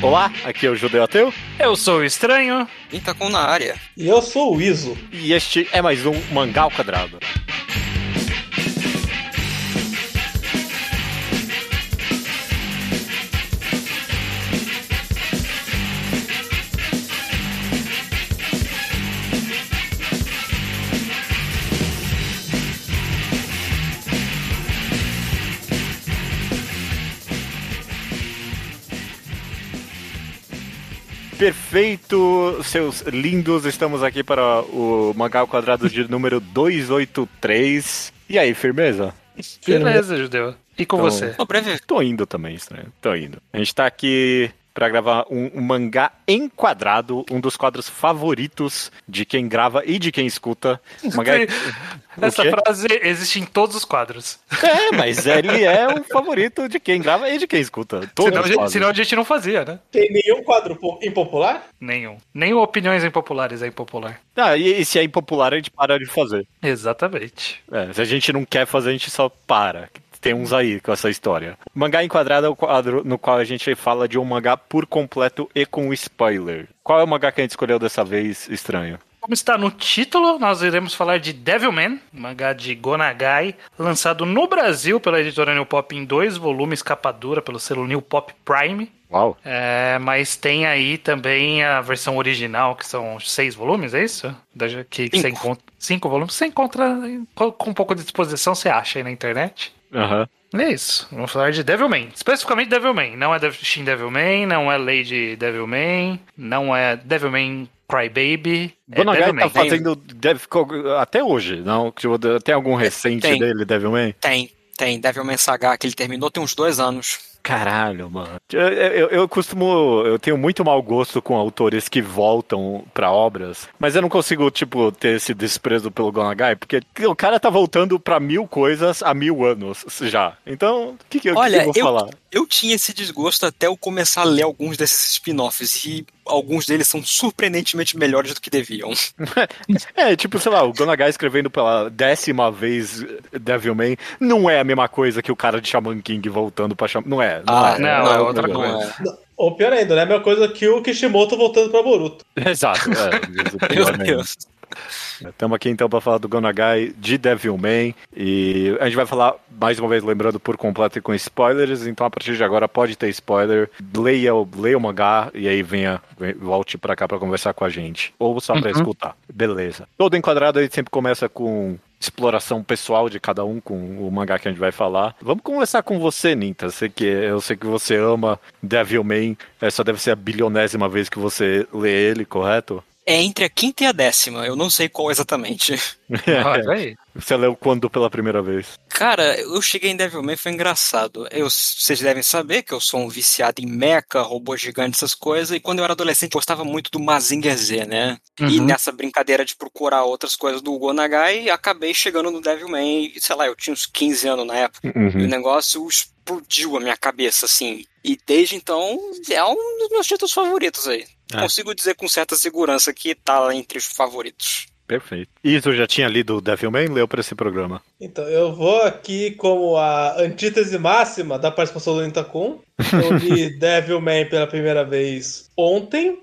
Olá, aqui é o Judeu Ateu. Eu sou o Estranho. Quem tá com na área? E eu sou o Iso. E este é mais um Mangá ao Quadrado. Perfeito, seus lindos, estamos aqui para o Mangá ao Quadrado de número 283. E aí, firmeza? Beleza, Judeu. E com Então- você? Tô indo também, estranho. Tô indo. A gente tá aqui pra gravar um, um mangá enquadrado, um dos quadros favoritos de quem grava e de quem escuta. Mangá... O Essa frase existe em todos os quadros. É, mas ele é o favorito de quem grava e de quem escuta. Senão, gente- senão a gente não fazia, né? Tem nenhum quadro po- impopular? Nenhum. Nem opiniões impopulares é impopular. Ah, e, e se é impopular, a gente para de fazer. Exatamente. É, se a gente não quer fazer, a gente só para. Tem uns aí com essa história. Mangá Enquadrado é o quadro no qual a gente fala de um mangá por completo e com spoiler. Qual é o mangá que a gente escolheu dessa vez, estranho? Como está no título, nós iremos falar de Devilman, mangá de Gonagai, lançado no Brasil pela editora New Pop em dois volumes, capa dura, pelo selo New Pop Prime. Uau. É, mas tem aí também a versão original, que são seis volumes, é isso? Que, que você Cinco. encontra, cinco volumes. Você encontra com um pouco de disposição, você acha aí na internet. Aham. É isso. Vamos falar de Devilman. Especificamente Devilman. Não é Shin Devilman, não é Lady Devilman, não é Devilman Crybaby. É Gonagai tá fazendo deve, até hoje, não? Tem algum recente Tem. dele, Devilman? Tem, tem. Devilman Saga, que ele terminou tem uns dois anos. Caralho, mano. Eu, eu, eu costumo. Eu tenho muito mau gosto com autores que voltam pra obras, mas eu não consigo, tipo, ter esse desprezo pelo Gonagai, porque o cara tá voltando pra mil coisas há mil anos já. Então, o que, que, Olha, que eu vou falar? Eu tinha esse desgosto até eu começar a ler alguns desses spin-offs e alguns deles são surpreendentemente melhores do que deviam. É, tipo, sei lá, o Gonagai escrevendo pela décima vez Devilman não é a mesma coisa que o cara de Shaman King voltando pra Shaman. Não é. Não Ah, é, não, é é outro outra negócio. coisa. Ou pior ainda, né? A mesma coisa que o Kishimoto voltando pra Boruto. Exato, é. é Meu. Deus. Estamos aqui então para falar do Gonagai de Devilman e a gente vai falar mais uma vez lembrando por completo e com spoilers, então a partir de agora pode ter spoiler. Leia, o- leia o mangá e aí venha, volte para cá para conversar com a gente ou só para Uhum. escutar. Beleza. Todo enquadrado aí sempre começa com exploração pessoal de cada um com o mangá que a gente vai falar. Vamos conversar com você, Ninta. Sei que, eu sei que você ama Devilman. Essa deve ser a bilionésima vez que você lê ele, correto? É entre a quinta e a décima, eu não sei qual exatamente. Aí. Você leu quando pela primeira vez? Cara, eu cheguei em Devilman foi engraçado. Eu, vocês devem saber que eu sou um viciado em mecha, robô gigante, essas coisas, e quando eu era adolescente eu gostava muito do Mazinger Z, né? E Uhum. nessa brincadeira de procurar outras coisas do Gonagai, acabei chegando no Devilman, e, sei lá, eu tinha uns 15 anos na época. E o negócio explodiu a minha cabeça, assim. E desde então é um dos meus títulos favoritos aí. É. Consigo dizer com certa segurança que tá entre os favoritos. Perfeito. E tu já tinha lido Devilman? Leu pra esse programa? Então, eu vou aqui como a antítese máxima da participação do Nintacon. Eu li Devilman pela primeira vez ontem.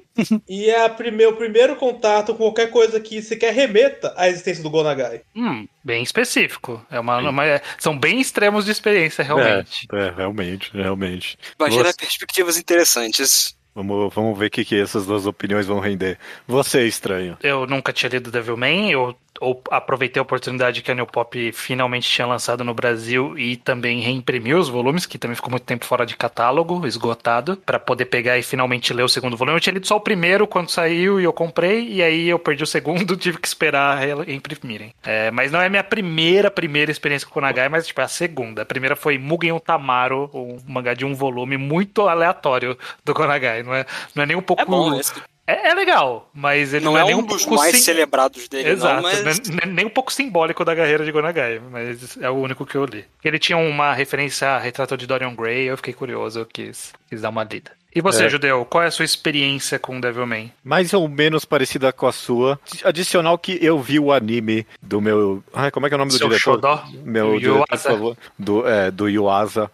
e é o primeiro contato com qualquer coisa que sequer remeta à existência do Gonagai. Hum, bem específico. É uma, uma- é- são bem extremos de experiência, realmente. É, é, realmente, realmente. Imagina Você- perspectivas interessantes. Vamos, vamos ver o que, que essas duas opiniões vão render. Você, estranho. Eu nunca tinha lido Devilman, eu, eu aproveitei a oportunidade que a New Pop finalmente tinha lançado no Brasil e também reimprimiu os volumes, que também ficou muito tempo fora de catálogo, esgotado, pra poder pegar e finalmente ler o segundo volume. Eu tinha lido só o primeiro quando saiu e eu comprei, e aí eu perdi o segundo, tive que esperar re- imprimirem. É, mas não é minha primeira, primeira experiência com o Nagai, mas tipo, é a segunda. A primeira foi Mugen Utamaro, um mangá de um volume muito aleatório do Konagai. Não é, não é nem um pouco. É bom, esse É, é legal, mas ele não, não é, é nem um um dos pouco mais sim- celebrados dele, Exato, não, mas... não é- nem um pouco simbólico da carreira de Gonagai, mas é o único que eu li. Ele tinha uma referência a retrato de Dorian Gray, eu fiquei curioso, eu quis, quis dar uma lida. E você, É. Judeu, qual é a sua experiência com Devilman? Mais ou menos parecida com a sua. Adicional que eu vi o anime do meu. Ai, como é que é o nome do Seu diretor? xodó? Meu Do diretor, por Yuasa. favor. Do, é, do Yuasa.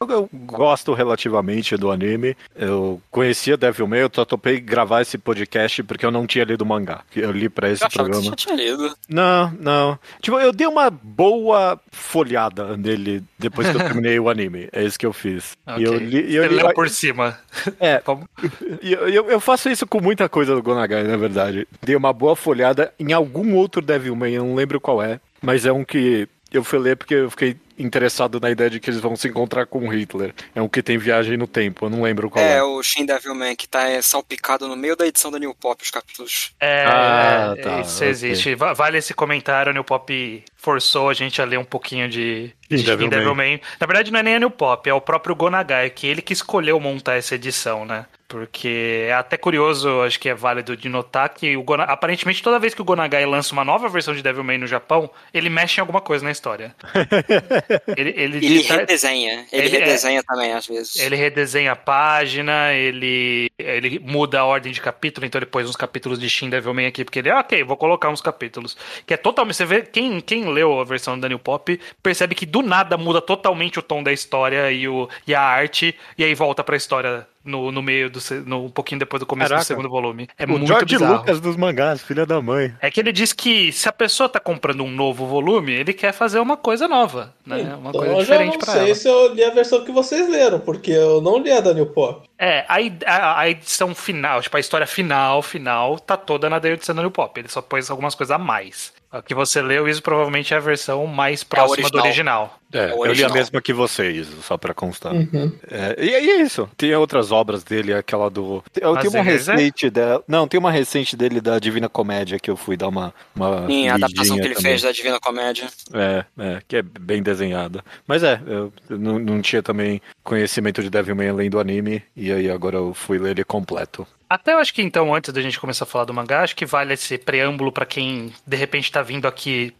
Eu gosto relativamente do anime. Eu conhecia Devilman, eu só topei gravar esse podcast porque eu não tinha lido o mangá. Eu li pra esse eu programa. Que você tinha lido. Não, não. Tipo, eu dei uma boa folhada nele depois que eu terminei o anime. É isso que eu fiz. Okay. E eu li. E eu li... leu por cima. É. eu, eu, eu, faço isso com muita coisa do Gonagai, na verdade. Dei uma boa folhada em algum outro Devilman, eu não lembro qual é. Mas é um que eu fui ler porque eu fiquei interessado na ideia de que eles vão se encontrar com Hitler. É um que tem viagem no tempo, eu não lembro qual é. É, o Shin Devilman, que tá é, salpicado no meio da edição da New Pop, os capítulos. É, ah, tá, isso okay. existe. Vale esse comentário, a New Pop forçou a gente a ler um pouquinho de, de Shin Devilman. Devilman. Na verdade, não é nem a New Pop, é o próprio Gonagai, que ele que escolheu montar essa edição, né? Porque é até curioso, acho que é válido de notar que o Gona... aparentemente toda vez que o Gonagai lança uma nova versão de Devilman no Japão, ele mexe em alguma coisa na história. ele, ele, ele redesenha. Ele, ele é redesenha é... também, às vezes. Ele redesenha a página, ele, ele muda a ordem de capítulo, então ele pôs uns capítulos de Shin Devilman aqui, porque ele, ah, ok, vou colocar uns capítulos. Que é totalmente. Você vê, quem, quem leu a versão do Daniel Pop percebe que do nada muda totalmente o tom da história e, o, e a arte, e aí volta pra história no, no meio do no, um pouquinho depois do começo Caraca. do segundo volume. É o muito George bizarro. Lucas dos mangás, filha da mãe. É que ele diz que se a pessoa tá comprando um novo volume, ele quer fazer uma coisa nova, né? Então, uma coisa diferente para ela. Eu não sei se eu li a versão que vocês leram, porque eu não li a da New Pop. É, a, a, edição final, tipo, a história final, final, tá toda na edição da New Pop. Ele só pôs algumas coisas a mais. A que você leu, isso provavelmente é a versão mais próxima é do original. É, eu li a mesma que vocês, só pra constar. Uhum. É, e, e é isso. Tem outras obras dele, aquela do. Eu tenho uma recente dela. Não, tem uma recente dele da Divina Comédia que eu fui dar uma. uma Sim, a adaptação que ele também. fez da Divina Comédia. É, é, que é bem desenhada. Mas é, eu não, não tinha também conhecimento de Devilman além do anime, e aí agora eu fui ler ele completo. Até eu acho que então, antes da gente começar a falar do mangá, acho que vale esse preâmbulo para quem de repente tá vindo aqui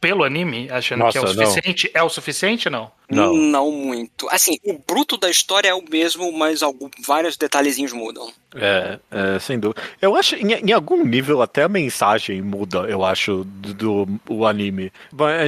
pelo anime, achando Nossa, que é o suficiente. Não. É o suficiente não? Não. Não muito. Assim, o bruto da história é o mesmo, mas algum, vários detalhezinhos mudam. É, é, sem dúvida. Eu acho, em, em, algum nível, até a mensagem muda, eu acho, do, do anime.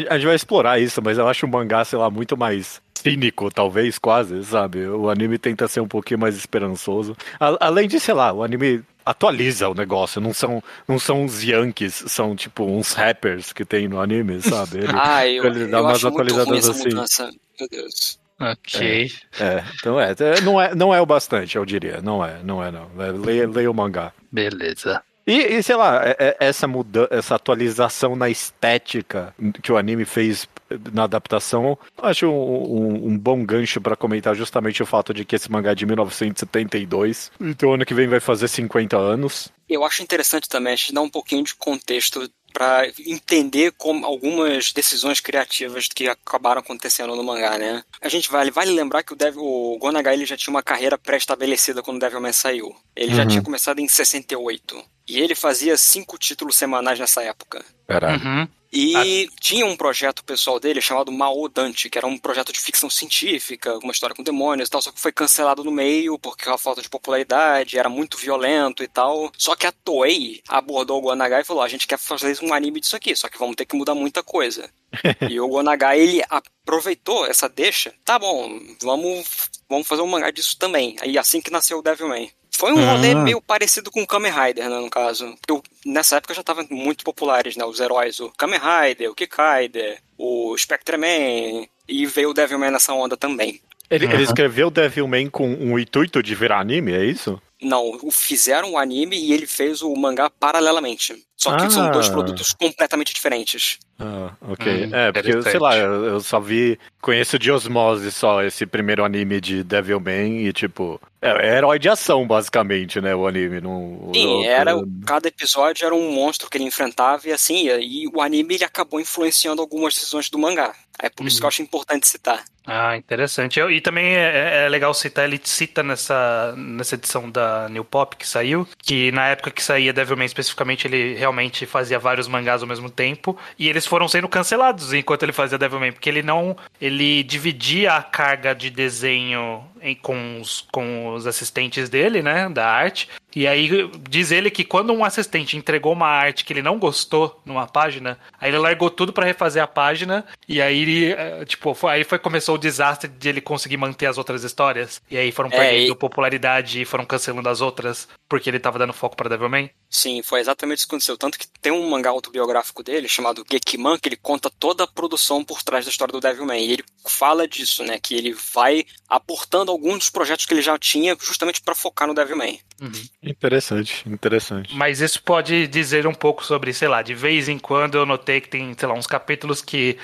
A gente vai explorar isso, mas eu acho o mangá, sei lá, muito mais cínico, talvez, quase, sabe? O anime tenta ser um pouquinho mais esperançoso. A, além de, sei lá, o anime atualiza o negócio, não são, não são uns Yankees, são tipo uns rappers que tem no anime, sabe? Ele, ah, eu, ele dá eu umas atualizadas assim. Mudança. Meu Deus. Ok. É, é, então é, é, não é, não é o bastante, eu diria. Não é, não é não. É, leia, leia o mangá. Beleza. E, e, sei lá, essa mudança, essa atualização na estética que o anime fez na adaptação, acho um, um, um bom gancho para comentar justamente o fato de que esse mangá é de 1972, então ano que vem vai fazer 50 anos. Eu acho interessante também a gente dar um pouquinho de contexto para entender como algumas decisões criativas que acabaram acontecendo no mangá, né? A gente vale, vale lembrar que o, Devil, o Gonagai ele já tinha uma carreira pré-estabelecida quando o Devilman saiu. Ele uhum. já tinha começado em 68. E ele fazia cinco títulos semanais nessa época. Caralho. Uhum. E tinha um projeto pessoal dele chamado Mao Dante, que era um projeto de ficção científica, uma história com demônios e tal, só que foi cancelado no meio porque a falta de popularidade, era muito violento e tal. Só que a Toei abordou o Gonagai e falou: a gente quer fazer um anime disso aqui, só que vamos ter que mudar muita coisa. e o Gonagai, ele aproveitou essa deixa. Tá bom, vamos, vamos fazer um mangá disso também. Aí assim que nasceu o Devilman. Foi um rolê ah. meio parecido com o Kamen Rider, né, no caso. Porque nessa época já estavam muito populares, né, os heróis, o Kamen Rider, o Kikaider, o Spectreman, e veio o Devilman nessa onda também. Ele, uhum. ele escreveu Devilman com um intuito de virar anime, é isso? Não, fizeram o anime e ele fez o mangá paralelamente. Só que ah. são dois produtos completamente diferentes. Ah, ok. Hum, é, porque, sei lá, eu, eu, só vi. Conheço de osmose só esse primeiro anime de Devilman e, tipo. É, é herói de ação, basicamente, né? O anime. Não, Sim, era. Cada episódio era um monstro que ele enfrentava e assim. E o anime ele acabou influenciando algumas decisões do mangá. É por isso que eu uhum. acho importante citar. Ah, interessante. E também é, é, é, legal citar, ele cita nessa, nessa edição da New Pop que saiu, que na época que saía Devilman especificamente, ele realmente fazia vários mangás ao mesmo tempo, e eles foram sendo cancelados enquanto ele fazia Devilman, porque ele não. Ele dividia a carga de desenho em, com, os, com os assistentes dele, né? Da arte. E aí diz ele que quando um assistente entregou uma arte que ele não gostou numa página, aí ele largou tudo para refazer a página e aí eh, tipo, foi, aí foi começou o desastre de ele conseguir manter as outras histórias. E aí foram perdendo é, e... popularidade e foram cancelando as outras porque ele tava dando foco para Devilman. Sim, foi exatamente isso que aconteceu. Tanto que tem um mangá autobiográfico dele chamado Gekiman que ele conta toda a produção por trás da história do Devilman. E ele fala disso, né? Que ele vai aportando alguns dos projetos que ele já tinha justamente para focar no Devilman. Uhum. Interessante, interessante. Mas isso pode dizer um pouco sobre, sei lá, de vez em quando eu notei que tem, sei lá, uns capítulos que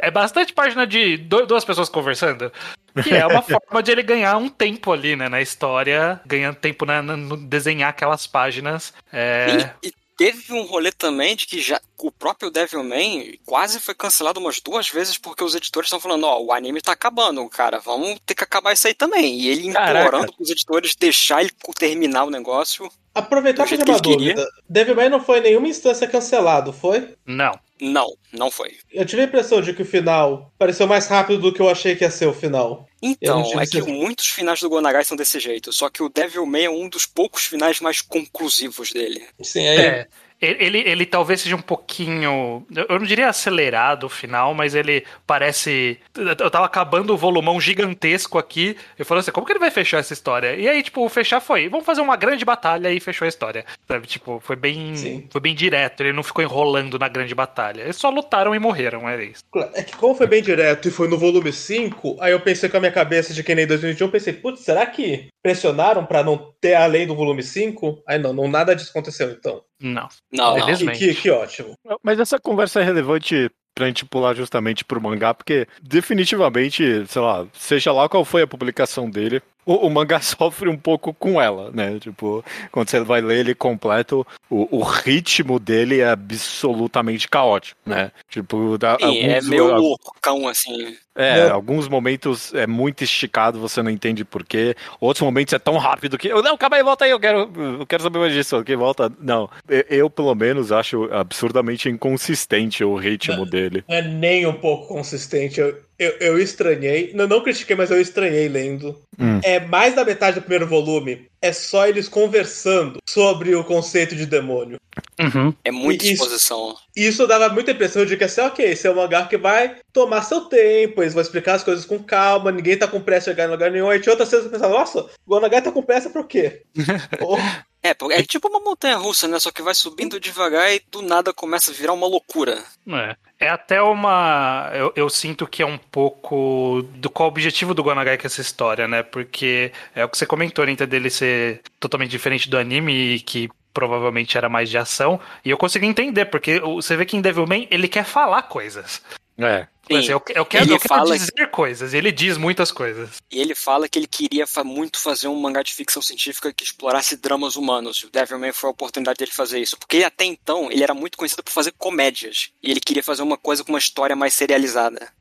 é bastante página de duas pessoas conversando. Que é uma forma de ele ganhar um tempo ali, né, na história, ganhando tempo na, no desenhar aquelas páginas. É... E, e, teve um rolê também de que já o próprio Devilman quase foi cancelado umas duas vezes porque os editores estão falando, ó, oh, o anime tá acabando, cara, vamos ter que acabar isso aí também. E ele implorando pros editores deixar ele terminar o negócio. Aproveitar para uma dúvida. Devilman não foi em nenhuma instância cancelado, foi? Não. Não, não foi. Eu tive a impressão de que o final pareceu mais rápido do que eu achei que ia ser o final. Então, é que muitos finais do Gonagai são desse jeito, só que o Devil May é um dos poucos finais mais conclusivos dele. Sim, é. é. Ele, ele talvez seja um pouquinho. Eu não diria acelerado o final, mas ele parece. Eu tava acabando o volumão gigantesco aqui. Eu falei assim: como que ele vai fechar essa história? E aí, tipo, fechar foi: vamos fazer uma grande batalha e fechou a história. Sabe? Tipo, foi bem. Sim. Foi bem direto. Ele não ficou enrolando na grande batalha. Eles só lutaram e morreram, era isso. É que, como foi bem direto e foi no volume 5, aí eu pensei com a minha cabeça de que nem 2021, eu pensei: putz, será que pressionaram para não ter além do volume 5? Aí não, não nada disso aconteceu então. Não. Não, não. Que, que, que ótimo. Mas essa conversa é relevante pra gente pular justamente pro mangá, porque definitivamente, sei lá, seja lá qual foi a publicação dele, o, o, mangá sofre um pouco com ela, né? Tipo, quando você vai ler ele completo, o, o ritmo dele é absolutamente caótico, né? Tipo, dá, Sim, é alguns, é meio loucão, assim. É, alguns momentos é muito esticado, você não entende porquê. Outros momentos é tão rápido que. Não, calma aí, volta aí, eu quero, eu quero saber mais disso. Que volta. Não. Eu, eu, pelo menos, acho absurdamente inconsistente o ritmo não, dele. Não é nem um pouco consistente. Eu, eu, eu estranhei. Não, não critiquei, mas eu estranhei lendo. Hum. É mais da metade do primeiro volume. É só eles conversando sobre o conceito de demônio. Uhum. É muita isso, exposição. Isso dava muita impressão de que assim, ok, esse é um mangá que vai tomar seu tempo, eles vão explicar as coisas com calma, ninguém tá com pressa de chegar em lugar nenhum. Aí tinha outras vezes que pensava, nossa, o Gonagai tá com pressa pro quê? oh. É, é tipo uma montanha russa, né? Só que vai subindo devagar e do nada começa a virar uma loucura. É. É até uma. Eu, eu, sinto que é um pouco do qual o objetivo do Gonagai com essa história, né? Porque é o que você comentou, né? dele ser totalmente diferente do anime e que provavelmente era mais de ação. E eu consegui entender, porque você vê que em Devilman ele quer falar coisas. É. Sim, eu, eu, quero, eu quero dizer coisas, ele diz muitas coisas. E ele fala que ele queria muito fazer um mangá de ficção científica que explorasse dramas humanos. O Devilman foi a oportunidade dele fazer isso. Porque até então ele era muito conhecido por fazer comédias. E ele queria fazer uma coisa com uma história mais serializada.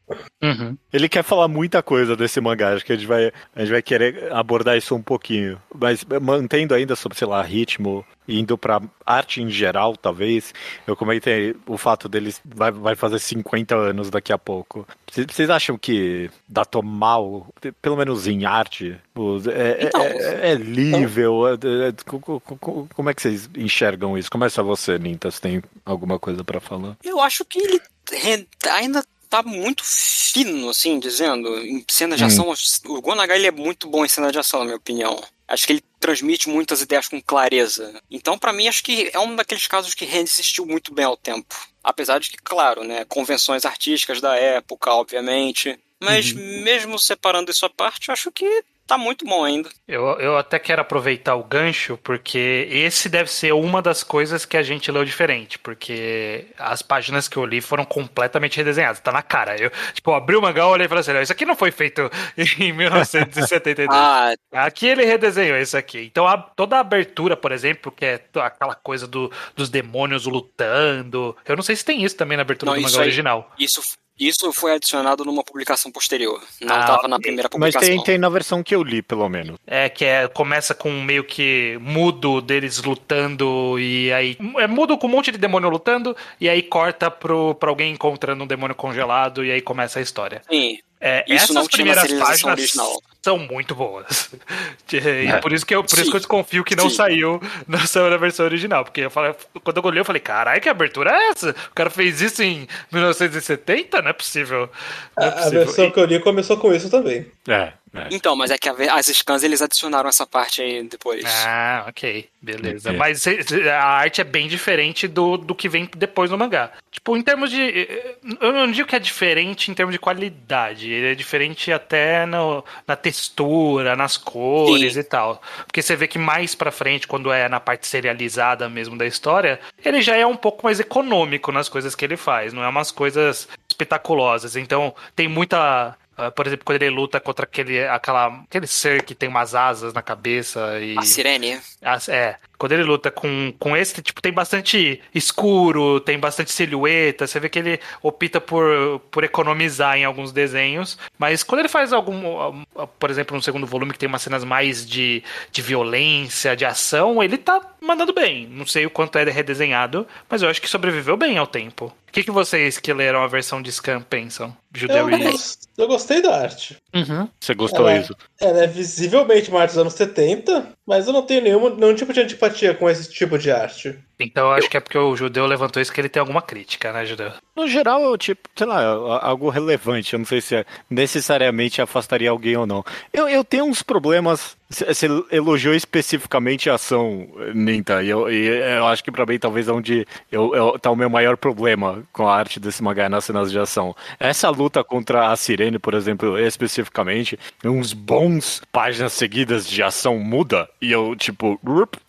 Uhum. Ele quer falar muita coisa desse mangá, acho que a gente, vai, a gente vai querer abordar isso um pouquinho. Mas mantendo ainda sobre, sei lá, ritmo, indo pra arte em geral, talvez. Eu comentei o fato deles vai, vai fazer 50 anos daqui a pouco. Vocês acham que datou mal, pelo menos em arte? É, então, é, é, é nível? É, é como é que vocês enxergam isso? Começa você, Ninta, se tem alguma coisa para falar. Eu acho que ele ainda tá muito fino, assim, dizendo, em cena de hum. ação. O Gonagai ele é muito bom em cena de ação, na minha opinião. Acho que ele transmite muitas ideias com clareza. Então, para mim, acho que é um daqueles casos que resistiu muito bem ao tempo. Apesar de que, claro, né, convenções artísticas da época, obviamente. Mas uhum. mesmo separando isso à parte, acho que tá muito bom ainda. Eu, eu até quero aproveitar o gancho, porque esse deve ser uma das coisas que a gente leu diferente, porque as páginas que eu li foram completamente redesenhadas, tá na cara. Eu, tipo, abri o mangá, olhei e falei assim, isso aqui não foi feito em 1972. ah. Aqui ele redesenhou isso aqui. Então, a, toda a abertura, por exemplo, que é aquela coisa do, dos demônios lutando, eu não sei se tem isso também na abertura não, do mangá aí, original. Isso isso foi adicionado numa publicação posterior. Não estava ah, na primeira publicação. Mas tem, tem na versão que eu li, pelo menos. É, que é, começa com meio que mudo deles lutando e aí. É mudo com um monte de demônio lutando e aí corta pro, pra alguém encontrando um demônio congelado e aí começa a história. Sim. É, Isso essas não primeiras páginas. Original. São muito boas. E é. por isso que eu, por isso que eu desconfio que não Sim. saiu, não saiu na versão original. Porque eu falei, quando eu olhei, eu falei, caralho, que abertura é essa? O cara fez isso em 1970? Não é possível. Não é possível. A versão que eu li começou com isso também. É. É. Então, mas é que as scans eles adicionaram essa parte aí depois. Ah, ok. Beleza. É. Mas a arte é bem diferente do, do que vem depois no mangá. Tipo, em termos de. Eu não digo que é diferente em termos de qualidade. Ele é diferente até no, na textura, nas cores Sim. e tal. Porque você vê que mais pra frente, quando é na parte serializada mesmo da história, ele já é um pouco mais econômico nas coisas que ele faz. Não é umas coisas espetaculosas. Então, tem muita Uh, por exemplo, quando ele luta contra aquele, aquela, aquele ser que tem umas asas na cabeça e. A sirene. As, é. Quando ele luta com, com esse, tipo, tem bastante escuro, tem bastante silhueta. Você vê que ele opta por, por economizar em alguns desenhos. Mas quando ele faz algum. Por exemplo, no segundo volume, que tem umas cenas mais de, de violência, de ação, ele tá mandando bem. Não sei o quanto é redesenhado, mas eu acho que sobreviveu bem ao tempo. O que, que vocês que leram a versão de Scan pensam? Judeu eu, e... eu gostei da arte. Uhum. Você gostou, ela, isso? Ela é visivelmente uma arte dos anos 70, mas eu não tenho nenhum, nenhum tipo de antipatia com esse tipo de arte. Então eu acho que é porque o judeu levantou isso que ele tem alguma crítica, né, judeu? No geral, tipo, sei lá, algo relevante. Eu não sei se é, necessariamente afastaria alguém ou não. Eu, eu tenho uns problemas. Você elogiou especificamente a ação, Ninta, e eu, e eu acho que pra mim talvez é onde eu, eu, tá o meu maior problema com a arte desse mangá nas cenas de ação. Essa luta contra a Sirene, por exemplo, especificamente, uns bons páginas seguidas de ação muda, e eu, tipo,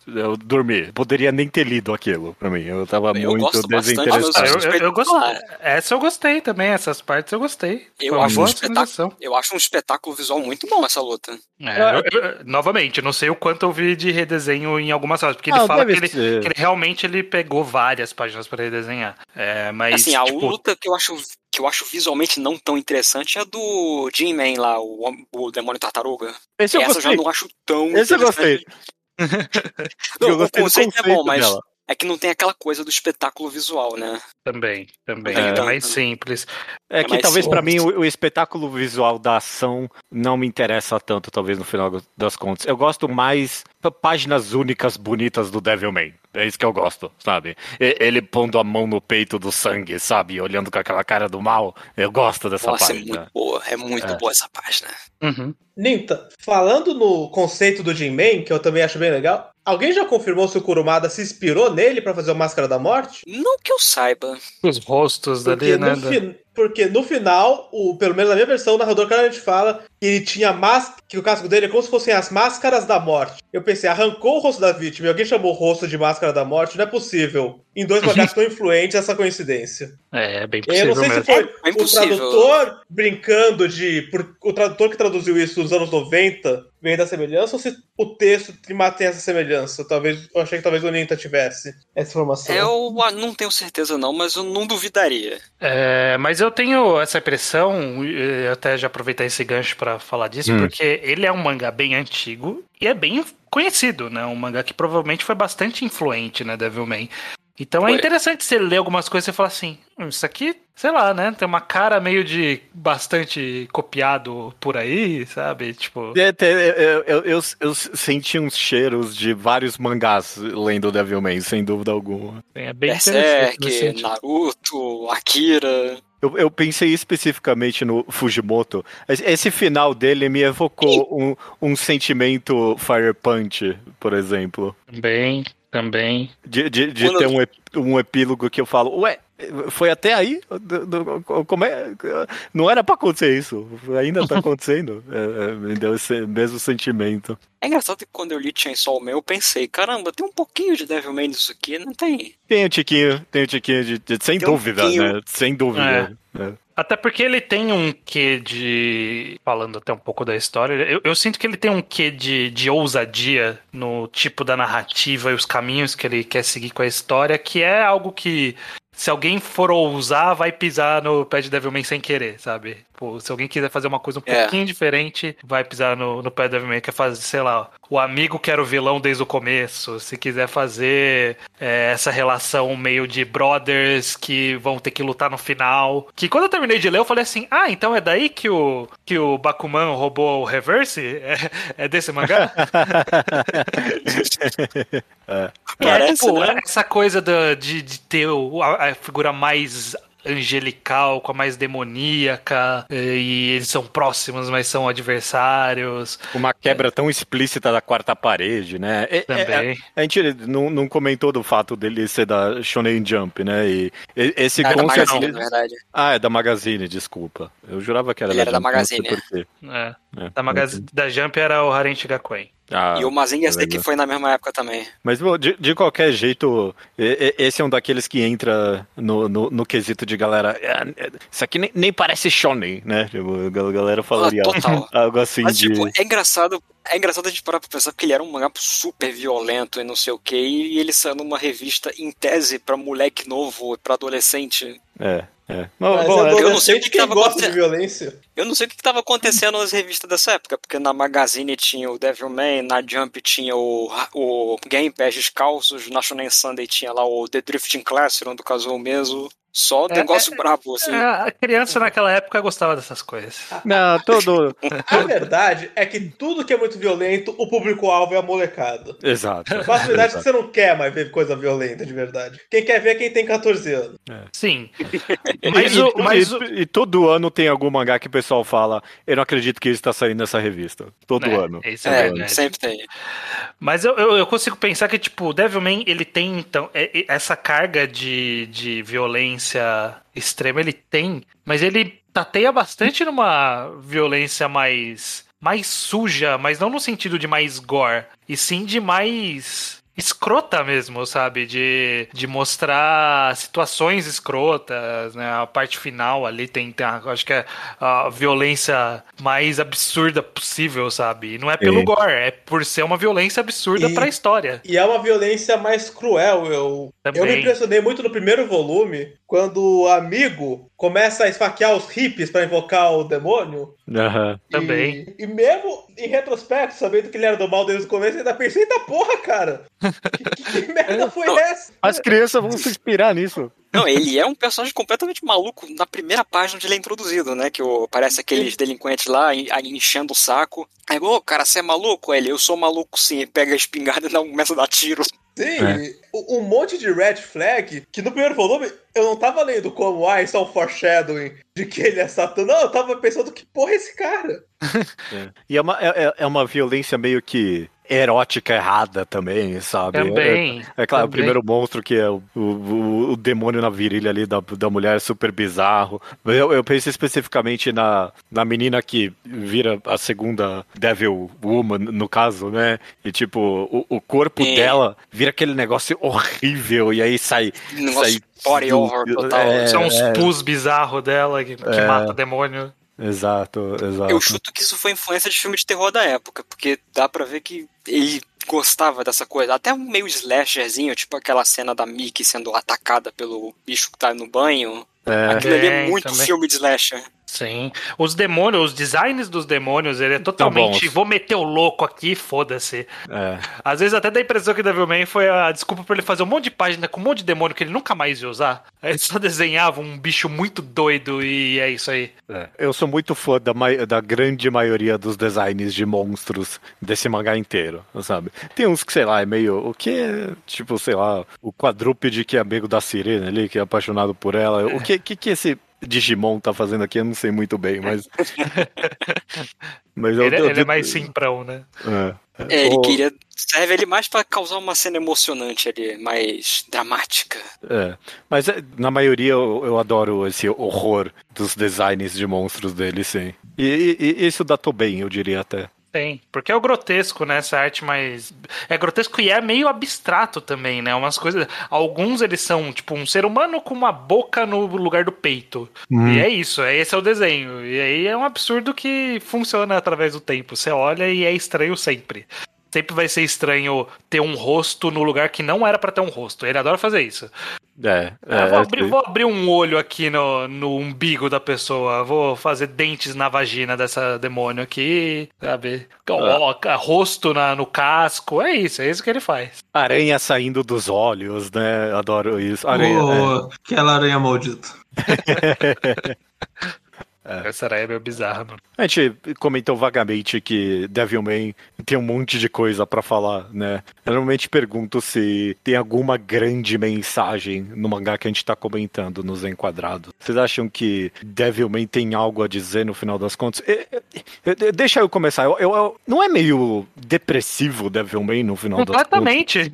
eu dormi. Poderia nem ter lido aquilo pra mim. Eu tava eu muito desinteressado. Eu, eu, eu gostei. Essa eu gostei também, essas partes eu gostei. Eu acho, um espetáculo, eu acho um espetáculo visual muito bom essa luta. É, novamente, não sei o quanto eu vi de redesenho em algumas horas, porque ele ah, fala que ele, que ele, realmente ele pegou várias páginas para redesenhar. É, mas, assim, a tipo... luta que eu acho que eu acho visualmente não tão interessante é a do Jim Man lá, o, o Demônio Tartaruga. Esse eu Essa gostei. eu já não acho tão Esse eu gostei. não, eu gostei o conceito, conceito é bom, mas dela é que não tem aquela coisa do espetáculo visual, né? Também, também. É, é mais simples. É, é que talvez para mim o, o, espetáculo visual da ação não me interessa tanto, talvez no final das contas. Eu gosto mais páginas únicas bonitas do Devilman. É isso que eu gosto, sabe? Ele pondo a mão no peito do sangue, sabe? Olhando com aquela cara do mal. Eu gosto dessa Nossa, página. é muito boa. É muito é. boa essa página. Uhum. Ninta, falando no conceito do Jin Man, que eu também acho bem legal, alguém já confirmou se o Kurumada se inspirou nele para fazer o Máscara da Morte? Não que eu saiba. Os rostos Porque dali, né? Fi... Porque no final, o, pelo menos na minha versão, o narrador claramente fala que ele tinha máscara, que o casco dele é como se fossem as máscaras da morte. Eu pensei, arrancou o rosto da vítima e alguém chamou o rosto de máscara da morte? Não é possível. Em dois mangás tão influentes, essa coincidência. É, é bem possível. Eu não sei mesmo. se foi é, o tradutor brincando de. Por, o tradutor que traduziu isso nos anos 90 vem da semelhança ou se o texto tem essa semelhança? Talvez, eu achei que talvez o Ninta tivesse essa informação. Eu não tenho certeza não, mas eu não duvidaria. É, mas eu tenho essa impressão, até já aproveitar esse gancho para falar disso, hum. porque ele é um mangá bem antigo e é bem conhecido, né? Um mangá que provavelmente foi bastante influente, né, Devilman. Então é Foi. é interessante você ler algumas coisas e falar assim, hum, isso aqui, sei lá, né? Tem uma cara meio de bastante copiado por aí, sabe? Tipo. É, eu, eu, eu, eu, senti uns cheiros de vários mangás lendo Devilman, sem dúvida alguma. É bem Berserk, Naruto, Akira. Eu, eu, pensei especificamente no Fujimoto. Esse final dele me evocou um, um sentimento Fire Punch, por exemplo. Bem, também. De, de, de ter um, um epílogo que eu falo, ué, foi até aí? Como é? Não era pra acontecer isso. Ainda tá acontecendo. É, é, me deu esse mesmo sentimento. É engraçado que quando eu li Chainsaw Man, eu pensei, caramba, tem um pouquinho de Devilman nisso aqui, não tem? Tem um tiquinho, tem um tiquinho de. de sem tem dúvida, um né? Sem dúvida. É. É. Até porque ele tem um quê de. Falando até um pouco da história, eu, eu, sinto que ele tem um quê de, de ousadia no tipo da narrativa e os caminhos que ele quer seguir com a história, que é algo que se alguém for ousar, vai pisar no pé de Devilman sem querer, sabe? Pô, se alguém quiser fazer uma coisa um é. pouquinho diferente, vai pisar no, no pé de Devilman, quer fazer, sei lá, o amigo que era o vilão desde o começo, se quiser fazer é, essa relação meio de brothers que vão ter que lutar no final. Que quando eu terminei de ler, eu falei assim: ah, então é daí que o, que o Bakuman roubou o reverse? É, é desse mangá? é. é, tipo, né? essa coisa de, de ter a, a figura mais angelical, com a mais demoníaca, e eles são próximos, mas são adversários. Uma quebra tão explícita da quarta parede, né? É, é, Também. É, a gente não, não, comentou do fato dele ser da Shonen Jump, né? E esse ah, da Magazine, na verdade. Ah, é da Magazine, desculpa. Eu jurava que era Ele da, era da Magazine. É. É. Da, Magazine, da Jump era o Haren Gakuen. Ah, e o Mazinga é que foi na mesma época também. Mas de, de qualquer jeito, esse é um daqueles que entra no, no, no quesito de galera. É, isso aqui nem, nem parece shonen, né? Tipo, a galera falaria ah, algo assim Mas, de. Tipo, é engraçado. É engraçado a gente parar pra pensar que ele era um mangá super violento e não sei o que, e ele saiu numa revista em tese pra moleque novo, pra adolescente. É. É. Mas, bom, eu não sei o que. Eu não sei o que estava acontecendo nas revistas dessa época, porque na Magazine tinha o Devilman, na Jump tinha o, o Game Pés Descalços, na Shonen Sunday tinha lá o The Drifting Classroom do Kazuo mesmo. Só é, negócio é, brabo, assim. É, a criança naquela época gostava dessas coisas. Não, todo. a verdade é que tudo que é muito violento, o público-alvo é a molecada. Exato. Mas a verdade é que você não quer mais ver coisa violenta de verdade. Quem quer ver é quem tem 14 anos. É. Sim. mas, e, o, mas e, o... e, todo ano tem algum mangá que o pessoal fala: Eu não acredito que isso está saindo nessa revista. Todo é, ano. Isso é, é sempre tem. Mas eu, eu, eu, consigo pensar que, tipo, o Devilman, ele tem, então, essa carga de, de violência violência extrema ele tem, mas ele tateia bastante numa violência mais mais suja, mas não no sentido de mais gore, e sim de mais escrota mesmo, sabe? De, de mostrar situações escrotas, né? A parte final ali tem, tem a, acho que é a violência mais absurda possível, sabe? E não é pelo gore, é por ser uma violência absurda e... pra história. E é uma violência mais cruel. Eu, eu me impressionei muito no primeiro volume, quando o amigo começa a esfaquear os hippies para invocar o demônio. Uhum. E, Também. E mesmo em retrospecto, sabendo que ele era do mal desde o começo, ainda pensei, eita porra, cara! que, que, que merda foi não, essa? As crianças vão se inspirar nisso. Não, ele é um personagem completamente maluco na primeira página onde ele é introduzido, né? Que o, parece aqueles delinquentes lá enchendo o saco. Aí, ô, oh, cara, você é maluco? Ele, eu sou maluco sim. pega a espingarda e começa a dar tiro. Sim, é. um monte de red flag que no primeiro volume eu não tava lendo como, ah, isso é um foreshadowing de que ele é Satã. Não, eu tava pensando que porra é esse cara. É. E é uma, é, é uma violência meio que erótica errada também, sabe? Também. É, é claro, também. o primeiro monstro que é o, o, o, demônio na virilha ali da, da mulher é super bizarro. Eu, eu pensei especificamente na, na menina que vira a segunda Devil Woman, no caso, né? E tipo, o, o corpo é. dela vira aquele negócio horrível e aí sai. Negócio sai body horror total. É, São uns pus bizarros dela que, que é. mata o demônio. Exato, exato. Eu chuto que isso foi influência de filme de terror da época, porque dá pra ver que ele gostava dessa coisa, até meio slasherzinho, tipo aquela cena da Mickey sendo atacada pelo bicho que tá no banho. É, Aquilo ali é muito também. filme de slasher. Sim. Os demônios, os designs dos demônios, ele é totalmente. Vou meter o louco aqui, foda-se. É. Às vezes até dá a impressão que Devilman foi a desculpa pra ele fazer um monte de página com um monte de demônio que ele nunca mais ia usar. Ele só desenhava um bicho muito doido e é isso aí. É. Eu sou muito fã da, da grande maioria dos designs de monstros desse mangá inteiro, sabe? Tem uns que, sei lá, é meio. O que Tipo, sei lá, o quadrúpede que é amigo da sirene ali, que é apaixonado por ela. O que, que, que esse Digimon tá fazendo aqui, eu não sei muito bem, mas. mas eu, ele, eu, ele eu, é mais simprão, né? É, é, é ele o... queria. Serve ele mais para causar uma cena emocionante ali, mais dramática. É. Mas é, na maioria eu, eu adoro esse horror dos designs de monstros dele, sim. E, e, e isso datou bem, eu diria até. Tem, porque é o grotesco, né? Essa arte mais. É grotesco e é meio abstrato também, né? Umas coisas. Alguns eles são, tipo, um ser humano com uma boca no lugar do peito. Hum. E é isso, é, esse é o desenho. E aí é um absurdo que funciona através do tempo. Você olha e é estranho sempre. Sempre vai ser estranho ter um rosto no lugar que não era para ter um rosto. Ele adora fazer isso. É, é, ah, vou, abrir, vou, abrir, um olho aqui no, no umbigo da pessoa, vou fazer dentes na vagina dessa demônio aqui, sabe? Ah. rosto na, no casco, é isso, é isso que ele faz. Aranha saindo dos olhos, né? Adoro isso. Aranha, oh, é. Aquela aranha maldita. É. Essa era é meio bizarra, mano. A gente comentou vagamente que Devilman tem um monte de coisa para falar, né? Eu normalmente pergunto se tem alguma grande mensagem no mangá que a gente tá comentando nos enquadrados. Vocês acham que Devilman tem algo a dizer no final das contas? Deixa eu começar. Eu, eu, eu não é meio depressivo Devilman no final das contas? Completamente.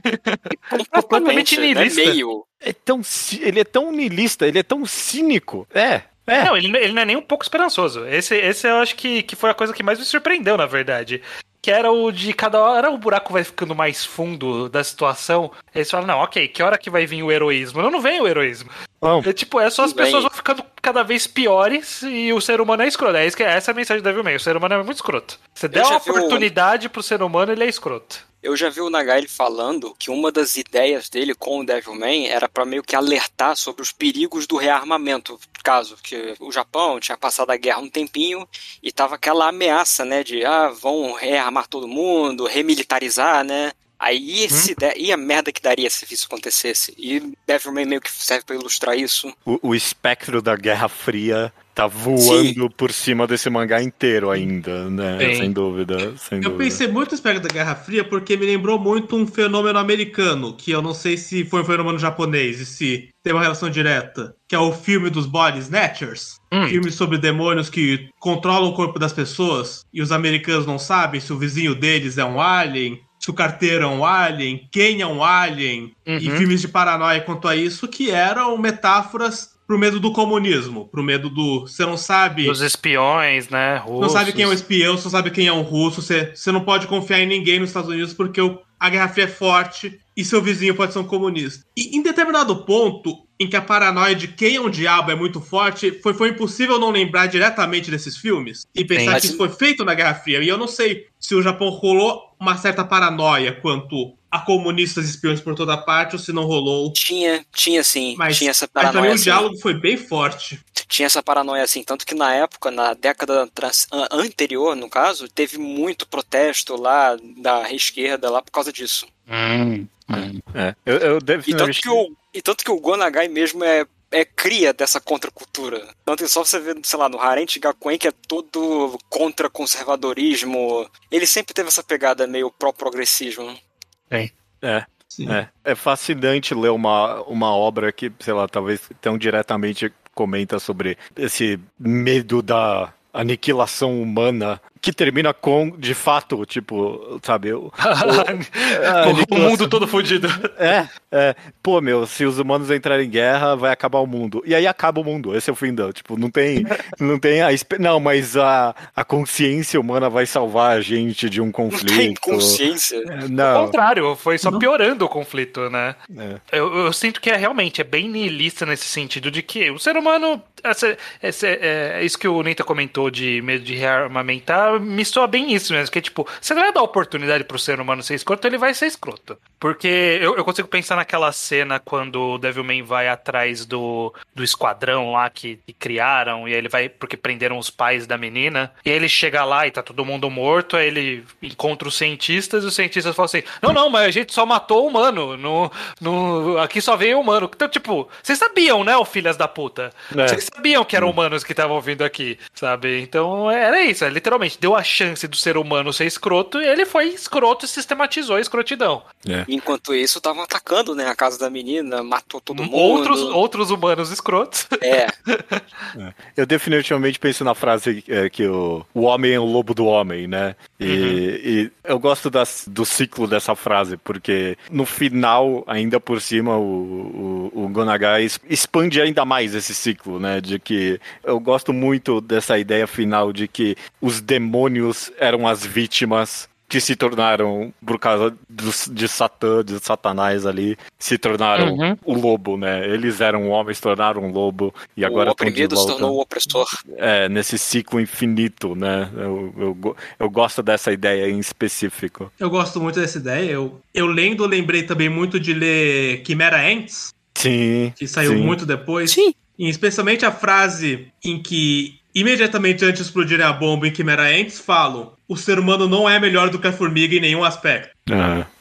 Completamente é niilista. É meio. É tão, ele é tão niilista, ele é tão cínico. É, é. Não, ele, ele não é nem um pouco esperançoso. Esse, esse eu acho que, que foi a coisa que mais me surpreendeu, na verdade. Que era o de cada hora o buraco vai ficando mais fundo da situação. Eles falam, não, ok, que hora que vai vir o heroísmo? Não, não vem o heroísmo. Não. É, tipo, é só as pessoas vão ficando cada vez piores e o ser humano é escroto. É, isso que, essa é a mensagem do Devilman. O ser humano é muito escroto. Você der uma oportunidade pro ser humano, ele é escroto. Eu já vi o Nagai falando que uma das ideias dele com o Devilman era para meio que alertar sobre os perigos do rearmamento, caso que o Japão tinha passado a guerra um tempinho e tava aquela ameaça, né, de ah, vão rearmar todo mundo, remilitarizar, né? Aí esse hum? e a merda que daria se isso acontecesse. E Devilman meio que serve para ilustrar isso. O, o espectro da Guerra Fria tá voando Sim. por cima desse mangá inteiro ainda, né? Sim. Sem dúvida, sem eu dúvida. pensei muito no da Guerra Fria porque me lembrou muito um fenômeno americano, que eu não sei se foi um fenômeno japonês e se tem uma relação direta, que é o filme dos Body Snatchers. Hum. Filme sobre demônios que controlam o corpo das pessoas e os americanos não sabem se o vizinho deles é um alien, se o carteiro é um alien, quem é um alien, uhum. e filmes de paranoia quanto a isso, que eram metáforas pro medo do comunismo, pro medo do. Você não sabe. Os espiões, né? Russos. Não sabe quem é um espião, você não sabe quem é um russo, você, você não pode confiar em ninguém nos Estados Unidos porque o, a Guerra Fria é forte e seu vizinho pode ser um comunista. E em determinado ponto, em que a paranoia de quem é um diabo é muito forte, foi, foi impossível não lembrar diretamente desses filmes e pensar Sim, que isso foi feito na Guerra Fria. E eu não sei se o Japão rolou uma certa paranoia quanto a comunistas espiões por toda parte ou se não rolou. Tinha, tinha sim. Mas tinha essa paranoia. Mas também o diálogo foi bem forte. Tinha essa paranoia assim, tanto que na época, na década anterior, no caso, teve muito protesto lá da esquerda lá por causa disso. Hum, hum. É. Eu, eu e, tanto que o, e tanto que o Gonagai mesmo é é cria dessa contracultura. Tanto que só você vê, sei lá, no Harente Gakuen, que é todo contra conservadorismo. Ele sempre teve essa pegada meio pró-progressismo. É. É. É. é fascinante ler uma, uma obra que, sei lá, talvez tão diretamente comenta sobre esse medo da aniquilação humana que termina com, de fato, tipo, sabe? O, o, o mundo todo fodido. É, é. Pô, meu, se os humanos entrarem em guerra, vai acabar o mundo. E aí acaba o mundo. Esse é o fim da. Tipo, não tem. Não tem a. Não, mas a, a consciência humana vai salvar a gente de um conflito. Não tem consciência. É, não. Ao contrário, foi só piorando o conflito, né? É. Eu, eu, sinto que é realmente é bem niilista nesse sentido de que o ser humano. Essa, essa, é, é isso que o Nita comentou de medo de rearmamentar me soa bem isso mesmo, que é tipo, você vai dar oportunidade pro ser humano ser escroto, ele vai ser escroto. Porque eu, eu consigo pensar naquela cena quando o Devilman vai atrás do, do esquadrão lá que, que, criaram, e ele vai, porque prenderam os pais da menina, e aí ele chega lá e tá todo mundo morto, aí ele encontra os cientistas, e os cientistas falam assim, não, não, mas a gente só matou o humano, no, no, aqui só veio humano. Então, tipo, vocês sabiam, né, o filhas da puta? É. Vocês sabiam que eram humanos que estavam vindo aqui, sabe? Então, era isso, é, literalmente, deu a chance do ser humano ser escroto, e ele foi escroto e sistematizou a escrotidão. É. Enquanto isso, estavam atacando, né, a casa da menina, matou todo mundo. Outros, outros humanos escrotos. É. é. Eu definitivamente penso na frase é, que o, o homem é o lobo do homem, né? E, uhum. e eu gosto das, do ciclo dessa frase, porque no final, ainda por cima, o, o, o Gonagai expande ainda mais esse ciclo, né? De que eu gosto muito dessa ideia final de que os demônios demônios eram as vítimas que se tornaram, por causa do, de Satã, de Satanás ali, se tornaram uhum. o lobo, né? Eles eram homens, se tornaram um lobo e agora o oprimido se tornou o opressor. É, nesse ciclo infinito, né? Eu, eu, eu gosto dessa ideia em específico. Eu gosto muito dessa ideia. Eu, eu lendo, lembrei também muito de ler Chimera Ants. Sim. Que saiu sim. muito depois. Sim. E especialmente a frase em que imediatamente antes de explodirem a bomba em Chimera Ants, falam: o ser humano não é melhor do que a formiga em nenhum aspecto.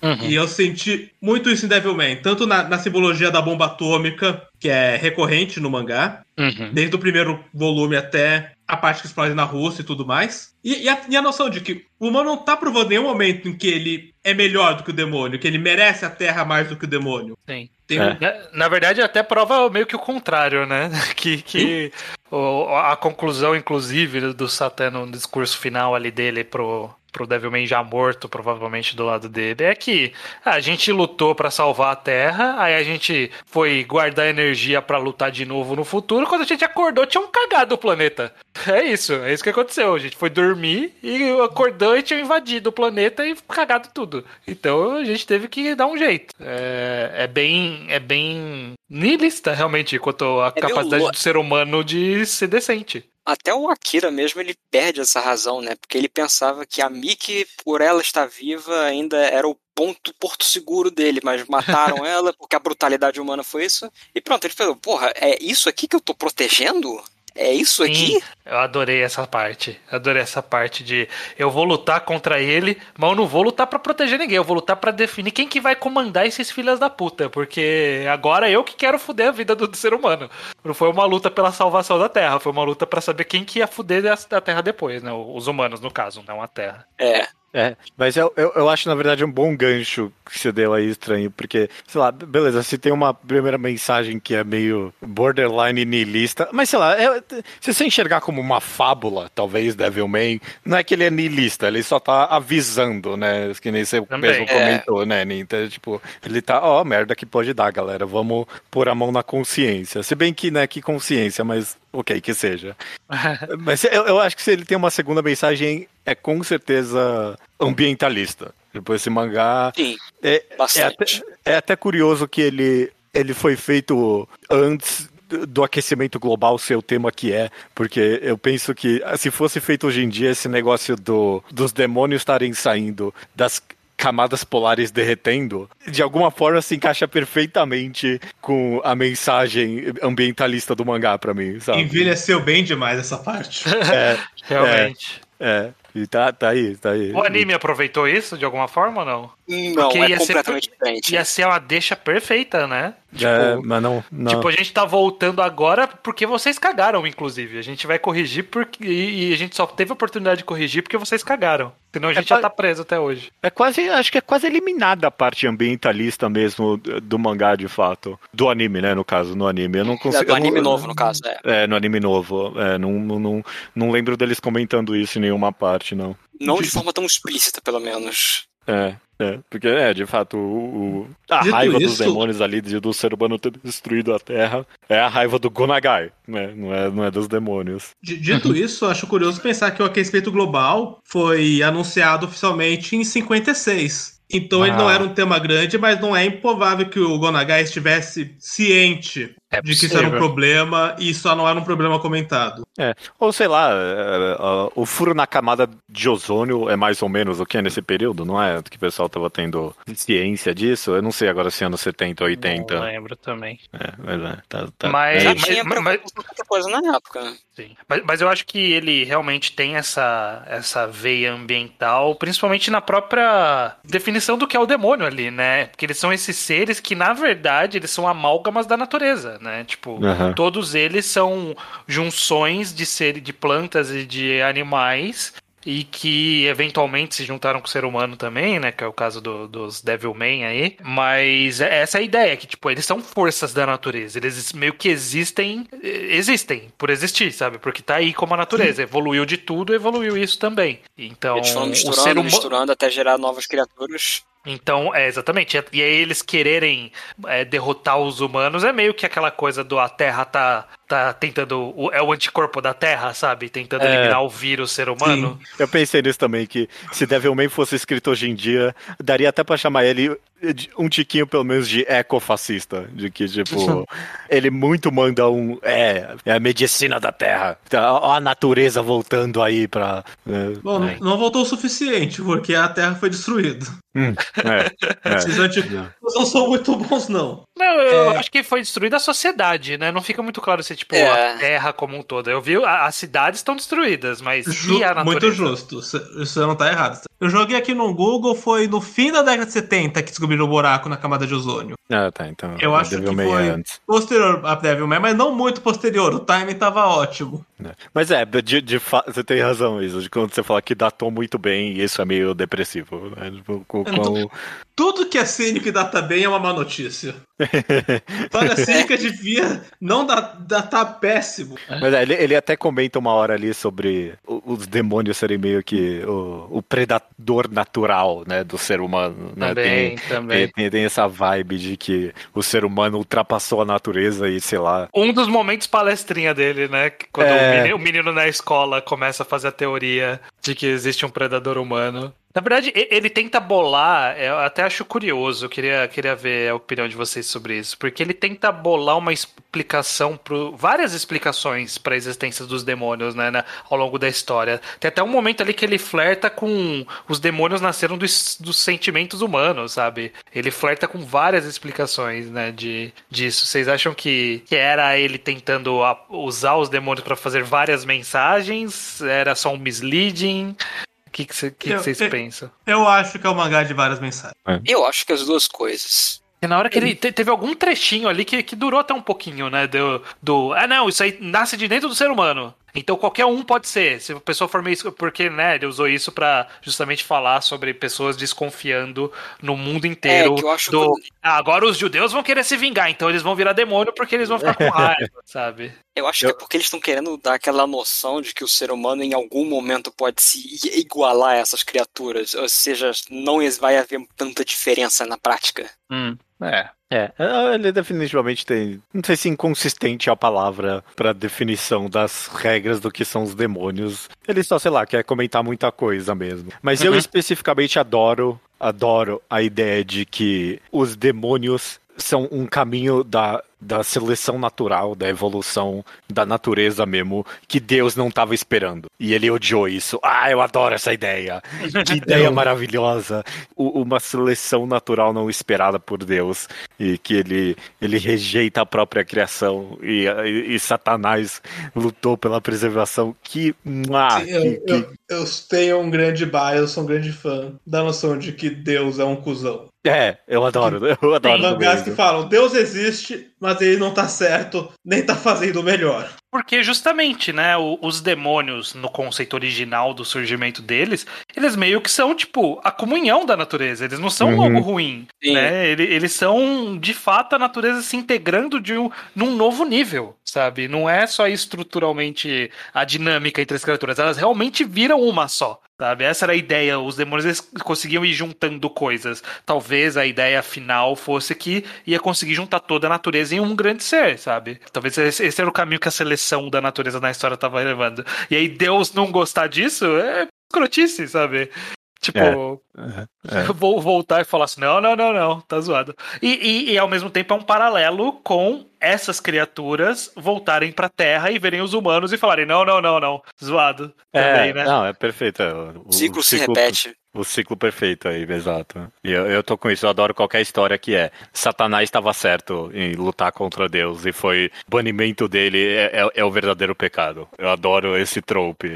Uhum. E eu senti muito isso em Devilman, tanto na, na, simbologia da bomba atômica, que é recorrente no mangá, uhum. desde o primeiro volume até a parte que explode na Rússia e tudo mais. E, e, a, e, a, noção de que o humano não tá provando nenhum momento em que ele é melhor do que o demônio, que ele merece a Terra mais do que o demônio. Sim. É. Na, na, verdade, até prova meio que o contrário, né? Que, que o, a conclusão, inclusive, do Satã no discurso final ali dele pro, pro Devilman já morto, provavelmente do lado dele, é que a gente lutou para salvar a Terra, aí a gente foi guardar energia para lutar de novo no futuro, quando a gente acordou tinha um cagado o planeta. É isso, é isso que aconteceu. A gente foi dormir e acordou e tinha invadido o planeta e cagado tudo. Então a gente teve que dar um jeito. É, é bem é bem nihilista realmente quanto à é capacidade do ser humano de ser decente. Até o Akira mesmo ele perde essa razão, né? Porque ele pensava que a Miki, por ela estar viva, ainda era o ponto porto seguro dele, mas mataram ela porque a brutalidade humana foi isso. E pronto, ele falou: "Porra, é isso aqui que eu tô protegendo?" É isso Sim, aqui? Eu adorei essa parte. Adorei essa parte de eu vou lutar contra ele, mas eu não vou lutar para proteger ninguém. Eu vou lutar para definir quem que vai comandar esses filhos da puta. Porque agora eu que quero fuder a vida do, do, ser humano. Não foi uma luta pela salvação da Terra, foi uma luta para saber quem que ia fuder a Terra depois, né? Os humanos, no caso, não a Terra. É. É, mas eu, eu, eu, acho, na verdade, um bom gancho que você deu aí, estranho, porque, sei lá, beleza, se tem uma primeira mensagem que é meio borderline niilista, mas sei lá, é, se você enxergar como uma fábula, talvez, Devilman, não é que ele é niilista, ele só tá avisando, né, que nem você Também, mesmo é. comentou, né, Então, tipo, ele tá, ó, merda que pode dar, galera, vamos pôr a mão na consciência, se bem que, né, que consciência, mas ok, que seja. mas eu, eu acho que se ele tem uma segunda mensagem é com certeza ambientalista. Depois esse mangá. Sim, é, é, até, é até curioso que ele, ele foi feito antes do aquecimento global ser o tema que é, porque eu penso que se fosse feito hoje em dia esse negócio do, dos demônios estarem saindo das camadas polares derretendo, de alguma forma se encaixa perfeitamente com a mensagem ambientalista do mangá para mim, sabe? Envelheceu bem demais essa parte. É, Realmente. É, é. E tá, tá aí, tá aí. O anime aproveitou isso de alguma forma ou não? Não, Porque é completamente ser, diferente. Ia ser uma deixa perfeita, né? Tipo, é, mas não, não. Tipo, a gente tá voltando agora porque vocês cagaram, inclusive. A gente vai corrigir porque, e a gente só teve a oportunidade de corrigir porque vocês cagaram. Senão a é gente é já tá preso até hoje. É quase, acho que é quase eliminada a parte ambientalista mesmo do mangá, de fato. Do anime, né, no caso, no anime. Eu não consigo. É, do anime não, novo, no caso, é. É, no anime novo. É, não, não, não lembro deles comentando isso em nenhuma parte, não. Não de forma tão explícita, pelo menos. É, é, porque é, de fato, o, o a Dito raiva isso... dos demônios ali de, do ser humano ter destruído a Terra é a raiva do Gonagai, né? Não é, não é dos demônios. Dito isso, acho curioso pensar que o aquecimento global foi anunciado oficialmente em 56. Então ah. ele não ah. era um tema grande, mas não é improvável que o Gonagai estivesse ciente é de que isso era um problema e só não era um problema comentado. É. Ou sei lá, é, é, o furo na camada de ozônio é mais ou menos o que é nesse período, não é? Que o pessoal estava tendo ciência disso. Eu não sei agora se é anos 70 ou 80. Não lembro também. É, mas é, tá, tá. Mas, Já tinha mas, mas, coisa na época. Sim. Mas, mas eu acho que ele realmente tem essa, essa veia ambiental, principalmente na própria definição do que é o demônio ali, né? Porque eles são esses seres que, na verdade, eles são amálgamas da natureza né? Tipo, uhum. todos eles são junções de ser de plantas e de animais e que eventualmente se juntaram com o ser humano também, né? Que é o caso do, dos Devilman aí. Mas é essa é a ideia, que, tipo, eles são forças da natureza. Eles meio que existem, existem por existir, sabe? Porque tá aí como a natureza. Sim. Evoluiu de tudo, evoluiu isso também. Então, eles foram misturando, o ser humano... misturando até gerar novas criaturas. Então, é, exatamente. E aí eles quererem é, derrotar os humanos é meio que aquela coisa do a Terra tá tá tentando. É o anticorpo da Terra, sabe? Tentando é. eliminar o vírus ser humano. Sim. Eu pensei nisso também, que se Devilman fosse escrito hoje em dia, daria até pra chamar ele um tiquinho, pelo menos, de ecofascista. De que, tipo, ele muito manda um. É, é a medicina da Terra. Tá, a natureza voltando aí pra. É, Bom, é. não voltou o suficiente, porque a Terra foi destruída. Hum, é, é. Esses antigos não são muito bons, não. Não, eu é. acho que foi destruída a sociedade, né? Não fica muito claro se, tipo, é. a Terra como um todo. Eu vi, as cidades estão destruídas, mas Ju e a natureza? Muito justo. Isso não tá errado. Eu joguei aqui no Google, foi no fim da década de 70 que descobriram o buraco na camada de ozônio. Ah, tá. Então. Eu acho que foi antes. posterior a Devilman, mas não muito posterior. O timing tava ótimo. É. Mas é, de, de fato, você tem razão, isso. De quando você fala que datou muito bem, isso é meio depressivo. Né? Tipo, com, com... Tudo que é cínico e data bem é uma má notícia. História cínica devia não datar péssimo. Mas é, ele, ele até comenta uma hora ali sobre os demônios serem meio que o, o predador natural, né, do ser humano. Né? Também, tem, também. Tem, tem, essa vibe de que o ser humano ultrapassou a natureza e sei lá. Um dos momentos palestrinha dele, né, quando é... o, menino, o menino na escola começa a fazer a teoria de que existe um predador humano. Na verdade, ele tenta bolar, eu até acho curioso, eu queria, queria ver a opinião de vocês sobre isso, porque ele tenta bolar uma explicação, pro, várias explicações para a existência dos demônios, né, né, ao longo da história. Tem até um momento ali que ele flerta com os demônios nasceram dos, dos sentimentos humanos, sabe? Ele flerta com várias explicações, né, de, disso. Vocês acham que, que era ele tentando usar os demônios para fazer várias mensagens? Era só um misleading? O que, que, que, vocês pensam? Eu acho que é um mangá de várias mensagens. É. Eu acho que as duas coisas. E na hora que ele teve algum trechinho ali que, que durou até um pouquinho, né? Do, do. Ah, não, isso aí nasce de dentro do ser humano. Então qualquer um pode ser. Se a pessoa for meio. Porque, né, ele usou isso para justamente falar sobre pessoas desconfiando no mundo inteiro. É, que eu acho do. Que... Ah, agora os judeus vão querer se vingar, então eles vão virar demônio porque eles vão ficar com raiva, sabe? Eu acho eu... que é porque eles estão querendo dar aquela noção de que o ser humano em algum momento pode se igualar a essas criaturas. Ou seja, não vai haver tanta diferença na prática. Hum, é. É, ele definitivamente tem. Não sei se inconsistente é a palavra para definição das regras do que são os demônios. Ele só, sei lá, quer comentar muita coisa mesmo. Mas uhum. eu especificamente adoro, adoro a ideia de que os demônios são um caminho da da seleção natural, da evolução da natureza mesmo, que Deus não estava esperando. E ele odiou isso. Ah, eu adoro essa ideia. Que ideia maravilhosa. O, uma seleção natural não esperada por Deus. E que ele, ele rejeita a própria criação. E, e, e Satanás lutou pela preservação. Que. Ah, Sim, que, eu, que... Eu, eu tenho um grande bias, eu sou um grande fã da noção de que Deus é um cuzão. É, eu adoro, eu adoro. Tem mangás que falam, Deus existe, mas ele não tá certo, nem tá fazendo o melhor. Porque justamente, né, os demônios, no conceito original do surgimento deles, eles meio que são, tipo, a comunhão da natureza. Eles não são uhum. algo ruim, Sim. né? Eles, eles são, de fato, a natureza se integrando de um, num novo nível, sabe? Não é só estruturalmente a dinâmica entre as criaturas, elas realmente viram uma só. Sabe? Essa era a ideia. Os demônios eles conseguiam ir juntando coisas. Talvez a ideia final fosse que ia conseguir juntar toda a natureza em um grande ser, sabe? Talvez esse era o caminho que a seleção da natureza na história estava levando. E aí Deus não gostar disso é escrotice, sabe? Tipo, é, é. vou voltar e falar assim: não, não, não, não, tá zoado. E, e, e, ao mesmo tempo é um paralelo com essas criaturas voltarem pra Terra e verem os humanos e falarem: não, não, não, não, zoado. É, também, né? Não, é perfeito. O, o ciclo, ciclo se repete. O ciclo perfeito aí, exato. E eu, eu tô com isso, eu adoro qualquer história que é Satanás estava certo em lutar contra Deus e foi banimento dele é, é, é o verdadeiro pecado. Eu adoro esse trope.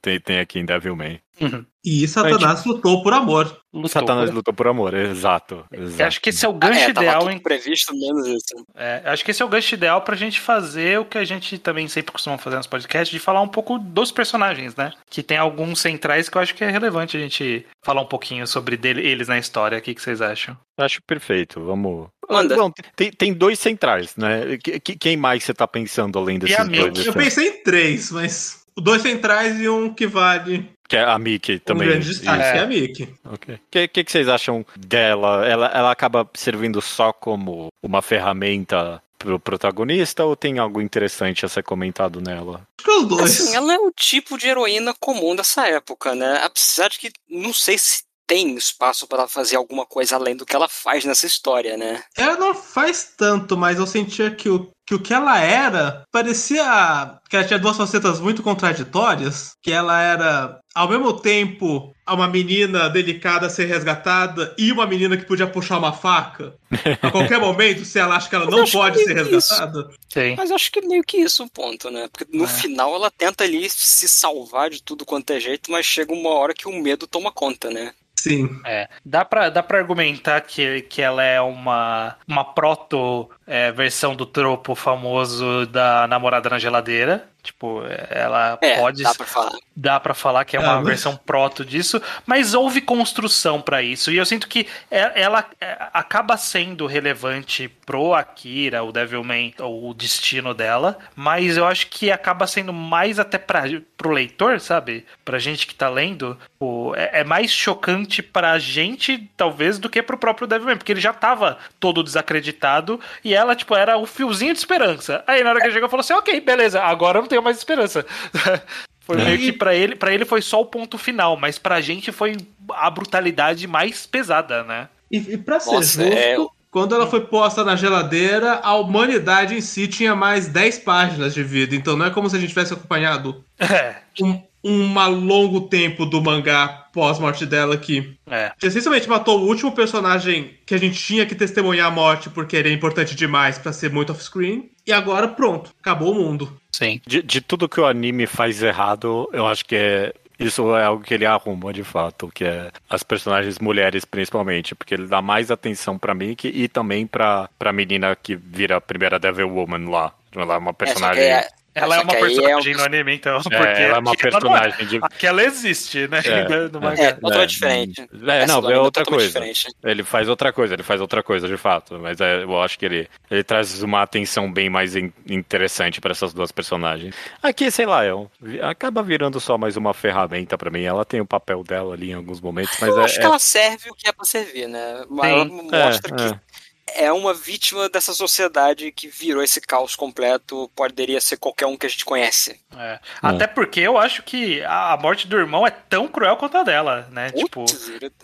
Tem, tem aqui em Devilman. Uhum. E Satanás gente... lutou por amor. Lutou Satanás por... lutou por amor, exato. exato. Acho que esse é o gancho ah, é, ideal. Em... previsto menos isso. É, acho que esse é o gancho ideal pra gente fazer o que a gente também sempre costuma fazer nos podcasts, de falar um pouco dos personagens, né? Que tem alguns centrais que eu acho que é relevante a gente falar um pouquinho sobre dele, eles na história. O que, que vocês acham? Acho perfeito, vamos. Manda. Bom, tem, tem dois centrais, né? Quem mais você tá pensando além desses dois? Eu pensei em três, mas dois centrais e um que vale que é a Mickey também. Um grande destaque é. é a Mickey. Ok. O que, que, que, vocês acham dela? Ela, ela acaba servindo só como uma ferramenta pro protagonista ou tem algo interessante a ser comentado nela? Acho que os dois. Assim, ela é o tipo de heroína comum dessa época, né? Apesar de que não sei se tem espaço para fazer alguma coisa além do que ela faz nessa história, né? Ela não faz tanto, mas eu sentia que o que o que ela era parecia que ela tinha duas facetas muito contraditórias, que ela era ao mesmo tempo uma menina delicada a ser resgatada e uma menina que podia puxar uma faca a qualquer momento, se ela acha que ela não pode ser resgatada. Sim. Mas acho que meio que isso o um ponto, né? Porque no é. final ela tenta ali se salvar de tudo quanto é jeito, mas chega uma hora que o medo toma conta, né? Sim. É. Dá pra, dá pra argumentar que, que ela é uma, uma proto é, versão do tropo famoso da namorada na geladeira. Tipo, ela é, pode. Dá pra falar. Dá pra falar que é uma é, versão proto disso, mas houve construção para isso. E eu sinto que é, ela é, acaba sendo relevante pro Akira, o Devilman, o destino dela, mas eu acho que acaba sendo mais até pra, pro leitor, sabe? Pra gente que tá lendo. O, é, é mais chocante pra gente, talvez, do que pro próprio Devilman, porque ele já tava todo desacreditado e ela, tipo, era o fiozinho de esperança. Aí na hora que ele chegou, falou assim: ok, beleza, agora eu não tenho mais esperança. Foi meio que para ele, para ele foi só o ponto final, mas pra gente foi a brutalidade mais pesada, né? E, e pra ser Nossa, justo, é... quando ela foi posta na geladeira, a humanidade em si tinha mais 10 páginas de vida. Então não é como se a gente tivesse acompanhado é. um, um longo tempo do mangá pós-morte dela aqui. É. Essencialmente matou o último personagem que a gente tinha que testemunhar a morte porque ele é importante demais para ser muito off-screen. E agora, pronto, acabou o mundo. Sim. De, de tudo que o anime faz errado, eu acho que é isso é algo que ele arruma de fato, que é as personagens mulheres principalmente, porque ele dá mais atenção para Mickey e também pra, pra menina que vira a primeira Devil Woman lá. Ela é uma personagem. É, ela é uma personagem é um... no anime, então. É, porque ela é uma personagem é. de. Aquela existe, né? É, no mangá. é totalmente é, diferente. É, não, é outra coisa. Diferente. Ele faz outra coisa, ele faz outra coisa, de fato. Mas é, eu acho que ele, ele traz uma atenção bem mais in, interessante para essas duas personagens. Aqui, sei lá, é um, acaba virando só mais uma ferramenta para mim. Ela tem o papel dela ali em alguns momentos, mas eu é. acho que ela serve o que é pra servir, né? Ela mostra que é uma vítima dessa sociedade que virou esse caos completo. Poderia ser qualquer um que a gente conhece. É. Até porque eu acho que a morte do irmão é tão cruel quanto a dela, né? tipo,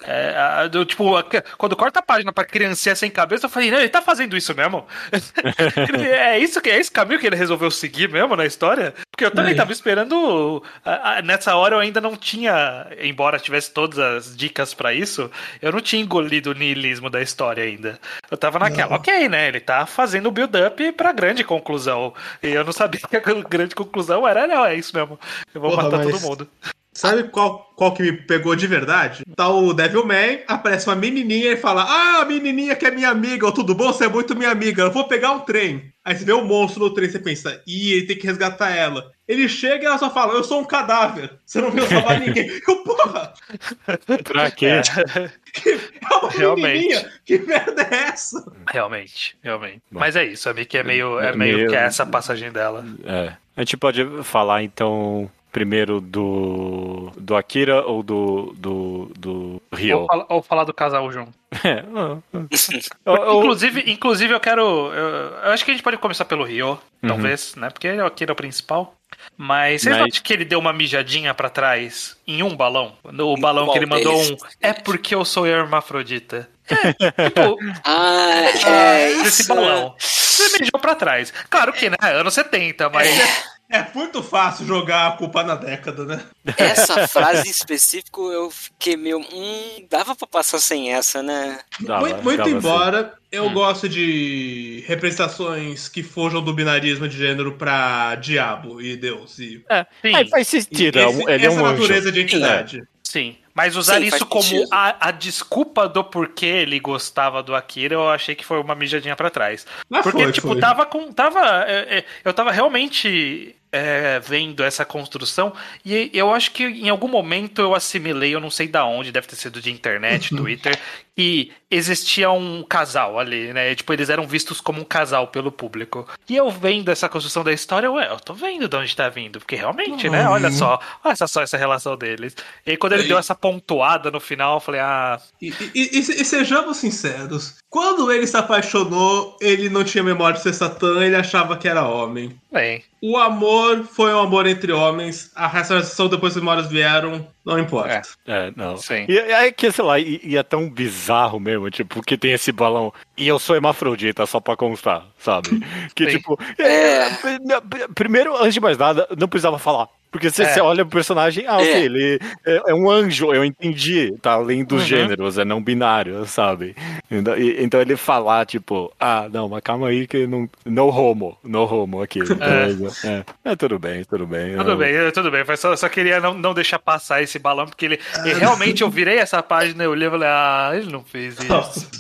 é, a, do, tipo, quando corta a página pra criança sem cabeça, eu falei, não, ele tá fazendo isso mesmo? é isso que é esse caminho que ele resolveu seguir mesmo na história? Porque eu também é. tava esperando. nessa hora eu ainda não tinha, embora tivesse todas as dicas para isso, eu não tinha engolido o niilismo da história ainda. Eu tava naquela, não. ok, né? Ele tá fazendo o build-up pra grande conclusão. E eu não sabia que a grande conclusão era, não, é isso mesmo. Eu vou Porra, matar mas... todo mundo. Sabe qual, qual que me pegou de verdade? Tá o Devilman, aparece uma menininha e fala: Ah, a menininha que é minha amiga, tudo bom? Você é muito minha amiga, eu vou pegar um trem. Aí você vê um monstro no trem, você pensa: Ih, ele tem que resgatar ela. Ele chega e ela só fala: Eu sou um cadáver, você não veio salvar ninguém. Eu, porra! pra quê? É, é uma realmente. menininha, que merda é essa? Realmente, realmente. Bom, Mas é isso, a Mickey é meio, é meio, meio que é essa passagem dela. É. A gente pode falar então primeiro do, do Akira ou do, do, do Rio? Ou, fala, ou falar do casal junto. É. inclusive, inclusive, eu quero. Eu, eu, acho que a gente pode começar pelo Rio, uhum. talvez, né? Porque ele é o Akira principal. Mas vocês Mas... acham que ele deu uma mijadinha para trás em um balão? O balão que ele mandou um. É porque eu sou hermafrodita. É, tipo. ah, é, esse isso. balão. Você mijou pra trás. Claro que, né? Anos 70, mas. É. É muito fácil jogar a culpa na década, né? Essa frase em específico eu fiquei meio. Hum, dava pra passar sem essa, né? Dava, muito, muito embora assim. eu hum. gosto de representações que fujam do binarismo de gênero pra diabo e Deus. E... É, sim. É, faz sentido. É esse, ele é um natureza anjo. de entidade. Sim. Sim. Mas usar Sim, isso como a, a, desculpa do porquê ele gostava do Akira, eu achei que foi uma mijadinha para trás. Mas Porque, foi, tipo, foi. tava com. Tava. É, é, eu tava realmente é, vendo essa construção e eu acho que em algum momento eu assimilei, eu não sei da onde, deve ter sido de internet, uhum. Twitter, e existia um casal ali, né? Tipo, eles eram vistos como um casal pelo público. E eu vendo essa construção da história, ué, eu tô vendo de onde tá vindo, porque realmente, né? Olha só, olha só essa relação deles. E aí, quando ele e... deu essa pontuada no final, eu falei, ah. E, e, e, e sejamos sinceros, quando ele se apaixonou, ele não tinha memória de ser Satã, ele achava que era homem. Bem. O amor foi um amor entre homens, a restauração depois que as memórias vieram, não importa. É, é não. Sim. E é que, sei lá, e, e, é tão bizarro mesmo, tipo, que tem esse balão. E eu sou hermafrodita, só pra constar, sabe? Que, Sim. tipo. É... Primeiro, antes de mais nada, não precisava falar. Porque você, é. olha o personagem, ah, ok, é. ele é, é, um anjo, eu entendi, tá além dos uhum. gêneros, é não binário, sabe? Então, e, então, ele falar, tipo, ah, não, mas calma aí que não. No homo, no homo aqui. É. é. é tudo bem, tudo bem. Tudo eu... bem, tudo bem. Só, só queria não, não deixar passar esse balão, porque ele. E realmente eu virei essa página, eu olhei e falei, ah, ele não fez isso.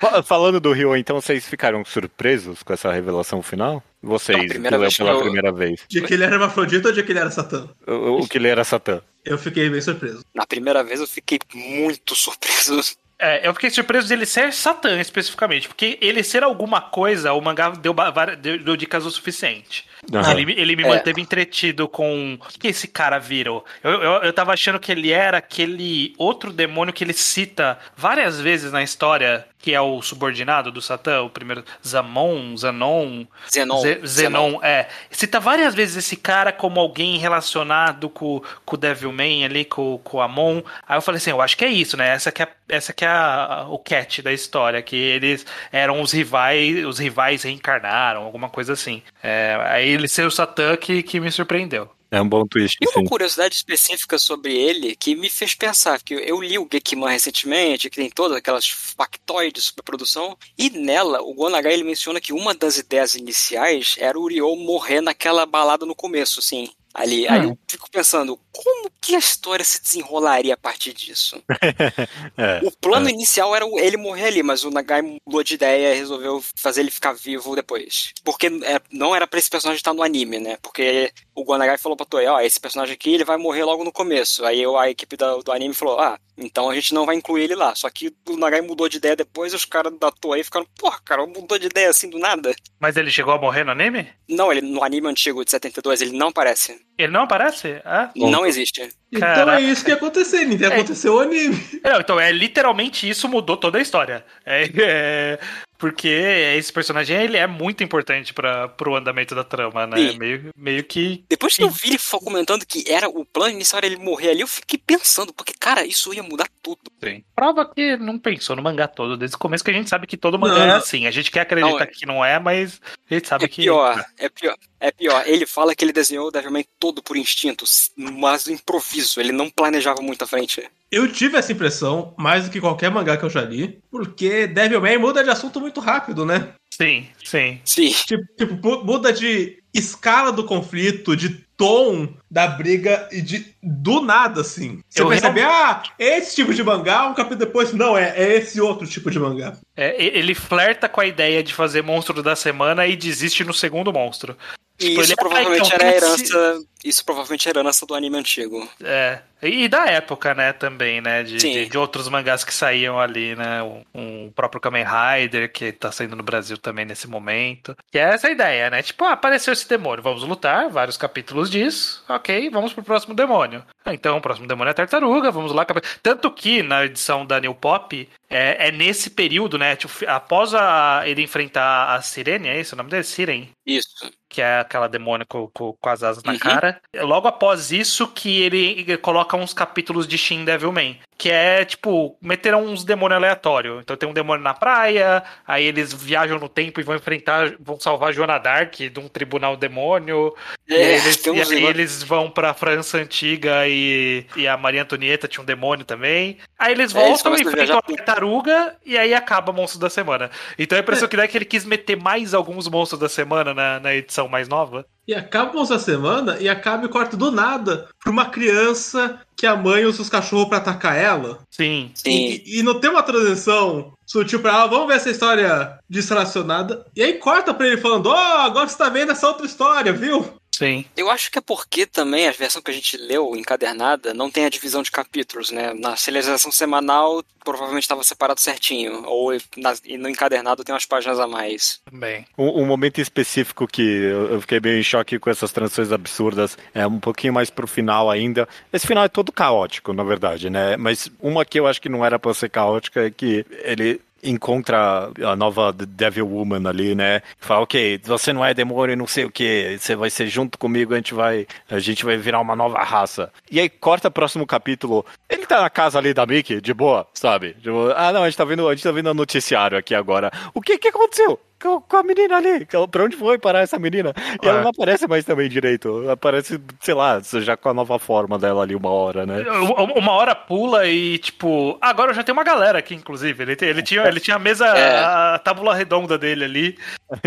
Falando do Rio, então vocês ficaram surpresos com essa revelação final? Vocês, primeira vez pela eu... primeira vez. De que ele era hermafrodita ou de que ele era Satã? O, o que ele era Satã. Eu fiquei bem surpreso. Na primeira vez eu fiquei muito surpreso. É, eu fiquei surpreso dele ser Satã especificamente, porque ele ser alguma coisa, o mangá deu, deu, deu dicas o suficiente. Uhum. Ele, ele me é. manteve entretido com. O que esse cara virou? Eu, eu, eu tava achando que ele era aquele outro demônio que ele cita várias vezes na história, que é o subordinado do Satã, o primeiro. Zamon, Zanon. Zenon. Zenon, Zenon, é. Cita várias vezes esse cara como alguém relacionado com, com o Devilman ali, com, com o Amon. Aí eu falei assim: eu acho que é isso, né? Essa que é, essa que é a, o catch da história, que eles eram os rivais, os rivais reencarnaram, alguma coisa assim. É, aí ele ser o Satã que, que me surpreendeu. É um bom twist. E uma sim. curiosidade específica sobre ele que me fez pensar, que eu li o Gekiman recentemente, que tem todas aquelas factoides sobre produção, e nela o Gonagai ele menciona que uma das ideias iniciais era o Ryo morrer naquela balada no começo, assim ali. Hum. Aí eu fico pensando, como que a história se desenrolaria a partir disso? é, o plano é. inicial era ele morrer ali, mas o Nagai mudou de ideia e resolveu fazer ele ficar vivo depois. Porque é, não era pra esse personagem estar no anime, né? Porque o Gonagai falou pra Toei, ó, esse personagem aqui ele vai morrer logo no começo. Aí a equipe do, do anime falou, ah, então a gente não vai incluir ele lá. Só que o Nagai mudou de ideia depois e os caras da Toei ficaram, porra, cara, mudou de ideia assim do nada. Mas ele chegou a morrer no anime? Não, ele no anime antigo de 72 ele não aparece. Ele não aparece? Ah? Não existe. Então é Caraca. é isso que aconteceu, nem é. aconteceu o anime. Não, então é literalmente isso mudou toda a história. É, é, porque esse personagem ele é muito importante para pro andamento da trama, né? Meio, meio que. Depois que eu vi ele comentando que era o plano inicial era ele morrer ali, eu fiquei pensando, porque, cara, isso ia mudar tudo. Sim. Prova que não pensou no mangá todo desde o começo, que a gente sabe que todo mangá é não. é assim. A gente quer acreditar não, é... que não é, mas a gente sabe é que. Pior, é pior. É pior. Ele fala que ele desenhou o Devilman todo por instinto, mas do improviso. Ele não planejava muito à frente. Eu tive essa impressão, mais do que qualquer mangá que eu já li, porque Devilman muda de assunto muito rápido, né? Sim, sim. Sim. Tipo, tipo, muda de escala do conflito, de tom da briga e de do nada, assim. Você eu percebe, real... ah, esse tipo de mangá, um capítulo depois, não, é, é esse outro tipo de mangá. É, ele flerta com a ideia de fazer monstro da semana e desiste no segundo monstro. Tipo, isso ele, provavelmente ah, então, era a herança. Isso provavelmente era herança do anime antigo. É. E da época, né, também, né? De, de, de, outros mangás que saíam ali, né? O, um próprio Kamen Rider, que tá saindo no Brasil também nesse momento. Que é essa ideia, né? Tipo, ah, apareceu esse demônio, vamos lutar, vários capítulos disso. Ok, vamos pro próximo demônio. Ah, então, o próximo demônio é a tartaruga, vamos lá. Tanto que na edição da New Pop, é, é nesse período, né? Tipo, após a, ele enfrentar a Sirene, é isso o nome dele? Siren? Isso que é aquela demônia com, com, com as asas uhum. na cara. Logo após isso que ele, ele, coloca uns capítulos de Shin Devilman, que é, tipo, meteram uns demônios aleatórios. Então tem um demônio na praia, aí eles viajam no tempo e vão enfrentar, vão salvar Joana Dark de um tribunal demônio. É, e eles, e aí eles vão pra França antiga e, e a Maria Antonieta tinha um demônio também. Aí eles é, voltam e enfrentam a tartaruga e aí acaba Monstro da Semana. Então a impressão é. que dá é que ele quis meter mais alguns monstros da semana na, na edição mais nova. E acaba essa semana e acaba e corta do nada pra uma criança que a mãe usa os cachorros pra atacar ela. Sim. Sim. E, e não tem uma transição sutil pra ela, vamos ver essa história distracionada. E aí corta pra ele falando, ó, oh, agora você tá vendo essa outra história, viu? Sim. Eu acho que é porque também a versão que a gente leu encadernada não tem a divisão de capítulos, né? Na serialização semanal provavelmente estava separado certinho. Ou na, e no encadernado tem umas páginas a mais. Também. Um, um, momento específico que eu fiquei bem em choque com essas transições absurdas é um pouquinho mais pro final ainda. Esse final é todo caótico, na verdade, né? Mas uma que eu acho que não era pra ser caótica é que ele encontra a nova Devil Woman ali, né? Fala, ok, você não é demônio, não sei o que, você vai ser junto comigo, a gente vai, a gente vai virar uma nova raça. E aí corta próximo capítulo, ele tá na casa ali da Mickey, de boa, sabe? Tipo, ah, não, a gente tá vendo, a gente tá vendo o noticiário aqui agora. O que que aconteceu? Com a menina ali. Pra onde foi parar essa menina? E ela é. não aparece mais também direito. Aparece, sei lá, já com a nova forma dela ali uma hora, né? Uma hora pula e, tipo, agora eu já tenho uma galera aqui, inclusive. Ele, ele, tinha, ele tinha a mesa, é. a tábula redonda dele ali.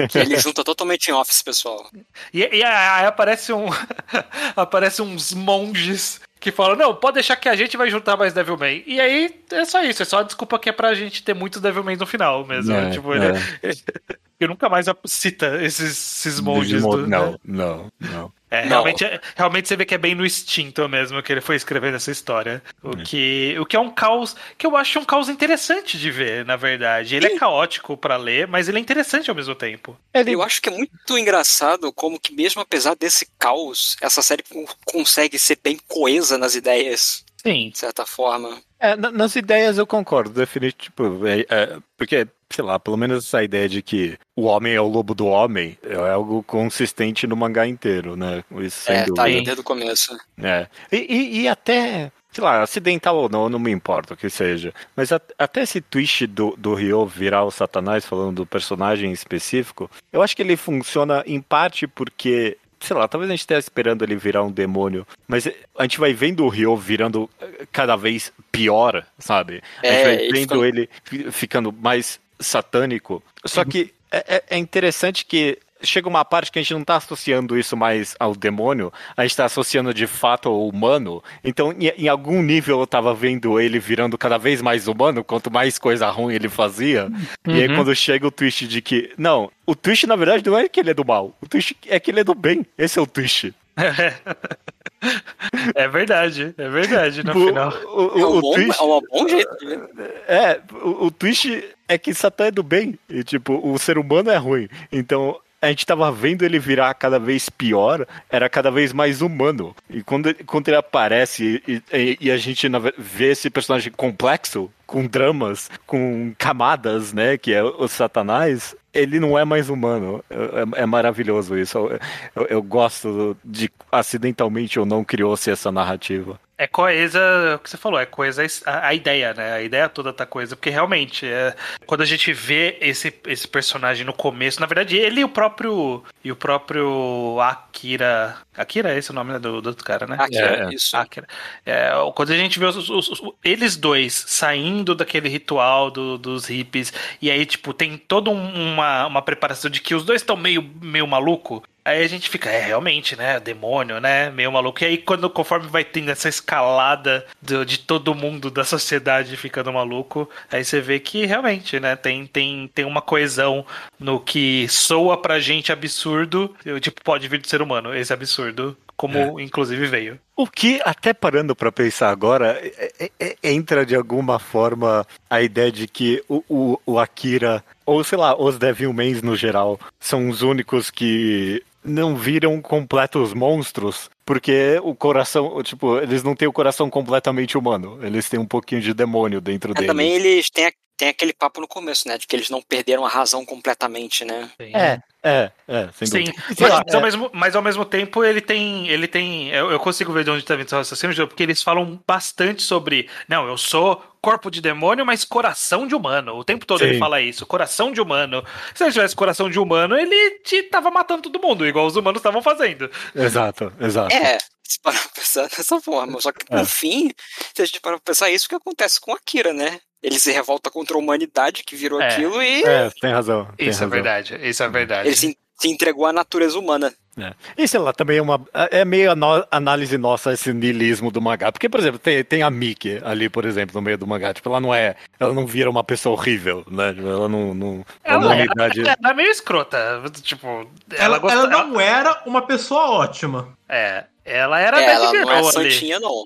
Que ele junta totalmente em office, pessoal. E, e aí aparece um. aparece uns monges que fala, não, pode deixar que a gente vai juntar mais Devilman. E aí é só isso, é só a desculpa que é pra gente ter muitos Devilman no final mesmo. É, tipo, ele, eu nunca mais cita esses, esses monges. Do, não, né? não, não. É, realmente, é, realmente você vê que é bem no instinto mesmo que ele foi escrevendo essa história. O, é. que, o que é um caos que eu acho um caos interessante de ver, na verdade. Ele é caótico para ler, mas ele é interessante ao mesmo tempo. Eu acho que é muito engraçado como que mesmo apesar desse caos, essa série consegue ser bem coesa nas ideias. Sim. De certa forma. É, nas ideias eu concordo, definitivamente. Tipo, é, é, porque sei lá, pelo menos essa ideia de que o homem é o lobo do homem é algo consistente no mangá inteiro, né? Isso, é, tá aí desde o começo. É. E, e, e, até, sei lá, acidental ou não, não me importa o que seja. Mas a, até esse twist do, do Ryo virar o Satanás, falando do personagem específico, eu acho que ele funciona em parte porque sei lá, talvez a gente esteja esperando ele virar um demônio, mas a gente vai vendo o Ryo virando cada vez pior, sabe? A gente é, vai vendo ele ficando mais satânico. Só uhum. que é, é, é interessante que chega uma parte que a gente não está associando isso mais ao demônio, a gente está associando de fato ao humano. Então, em, algum nível eu estava vendo ele virando cada vez mais humano, quanto mais coisa ruim ele fazia. Uhum. E aí uhum. quando chega o twist de que, não, o twist na verdade não é que ele é do mal, o twist é que ele é do bem. Esse é o twist. É verdade, é verdade, no o, final. O, o, é, um bom, twist, é um bom jeito de ver. É, o, o twist é que Satã é do bem. E, tipo, o ser humano é ruim. Então, a gente tava vendo ele virar cada vez pior, era cada vez mais humano. E quando, quando ele aparece e, e, e a gente vê esse personagem complexo, com dramas, com camadas, né, que é o Satanás, ele não é mais humano. É, é maravilhoso isso. Eu, eu, eu, gosto de acidentalmente ou não criou-se essa narrativa é coesa, o que você falou, é coesa a, a, ideia, né? A ideia toda tá coesa, porque realmente, é, quando a gente vê esse, esse personagem no começo, na verdade, ele e o próprio e o próprio Akira, Akira é esse o nome do, do outro cara, né? Akira, é, isso. Akira. É, quando a gente vê os, os, os, eles dois saindo daquele ritual do, dos hippies, e aí, tipo, tem toda uma, uma preparação de que os dois estão meio, meio maluco, Aí a gente fica, é, realmente, né? Demônio, né? Meio maluco. E aí, quando, conforme vai tendo essa escalada do, de todo mundo da sociedade ficando maluco, aí você vê que realmente, né? Tem, tem, tem uma coesão no que soa pra gente absurdo. Tipo, pode vir do ser humano, esse absurdo. Como é. inclusive veio. O que, até parando para pensar agora, é, é, é, entra de alguma forma a ideia de que o, o, o Akira, ou sei lá, os Devilmans no geral, são os únicos que não viram completos monstros, porque o coração, tipo, eles não têm o coração completamente humano, eles têm um pouquinho de demônio dentro é, deles. Também eles têm, tem aquele papo no começo, né, de que eles não perderam a razão completamente, né? É, é, é, sem Sim, mas, mas, é. Ao mesmo, mas ao mesmo tempo ele tem, ele tem, eu, eu consigo ver de onde está vindo esse raciocínio, porque eles falam bastante sobre, não, eu sou corpo de demônio, mas coração de humano. O tempo todo Sim. ele fala isso, coração de humano. Se ele tivesse coração de humano, ele te tava matando todo mundo, igual os humanos estavam fazendo. Exato, exato. É, se parar pra pensar dessa forma. Só que, no é. fim, se a gente parar pra pensar, é isso que acontece com Akira, né? Ele se revolta contra a humanidade que virou é. aquilo e. É, tem razão. Tem isso é razão. é verdade, isso é verdade. Ele se, se entregou à natureza humana. É. E sei lá, também é uma. É meio análise nossa esse niilismo do mangá. Porque, por exemplo, tem, tem a Miki ali, por exemplo, no meio do mangá. Tipo, ela não é. Ela não vira uma pessoa horrível, né? Ela não. não ela, ela, ela, ela é meio escrota. Tipo, ela, ela, ela não era uma pessoa ótima. É. Ela era é, ela não é santinha, não.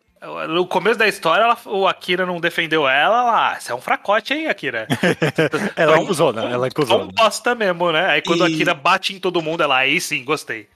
No começo da história, ela, o Akira não defendeu ela lá. Você é um fracote, hein, Akira? ela é acusou, né? Ela acusou. Um bosta mesmo, né? Aí quando e... a Akira bate em todo mundo, ela aí sim, gostei.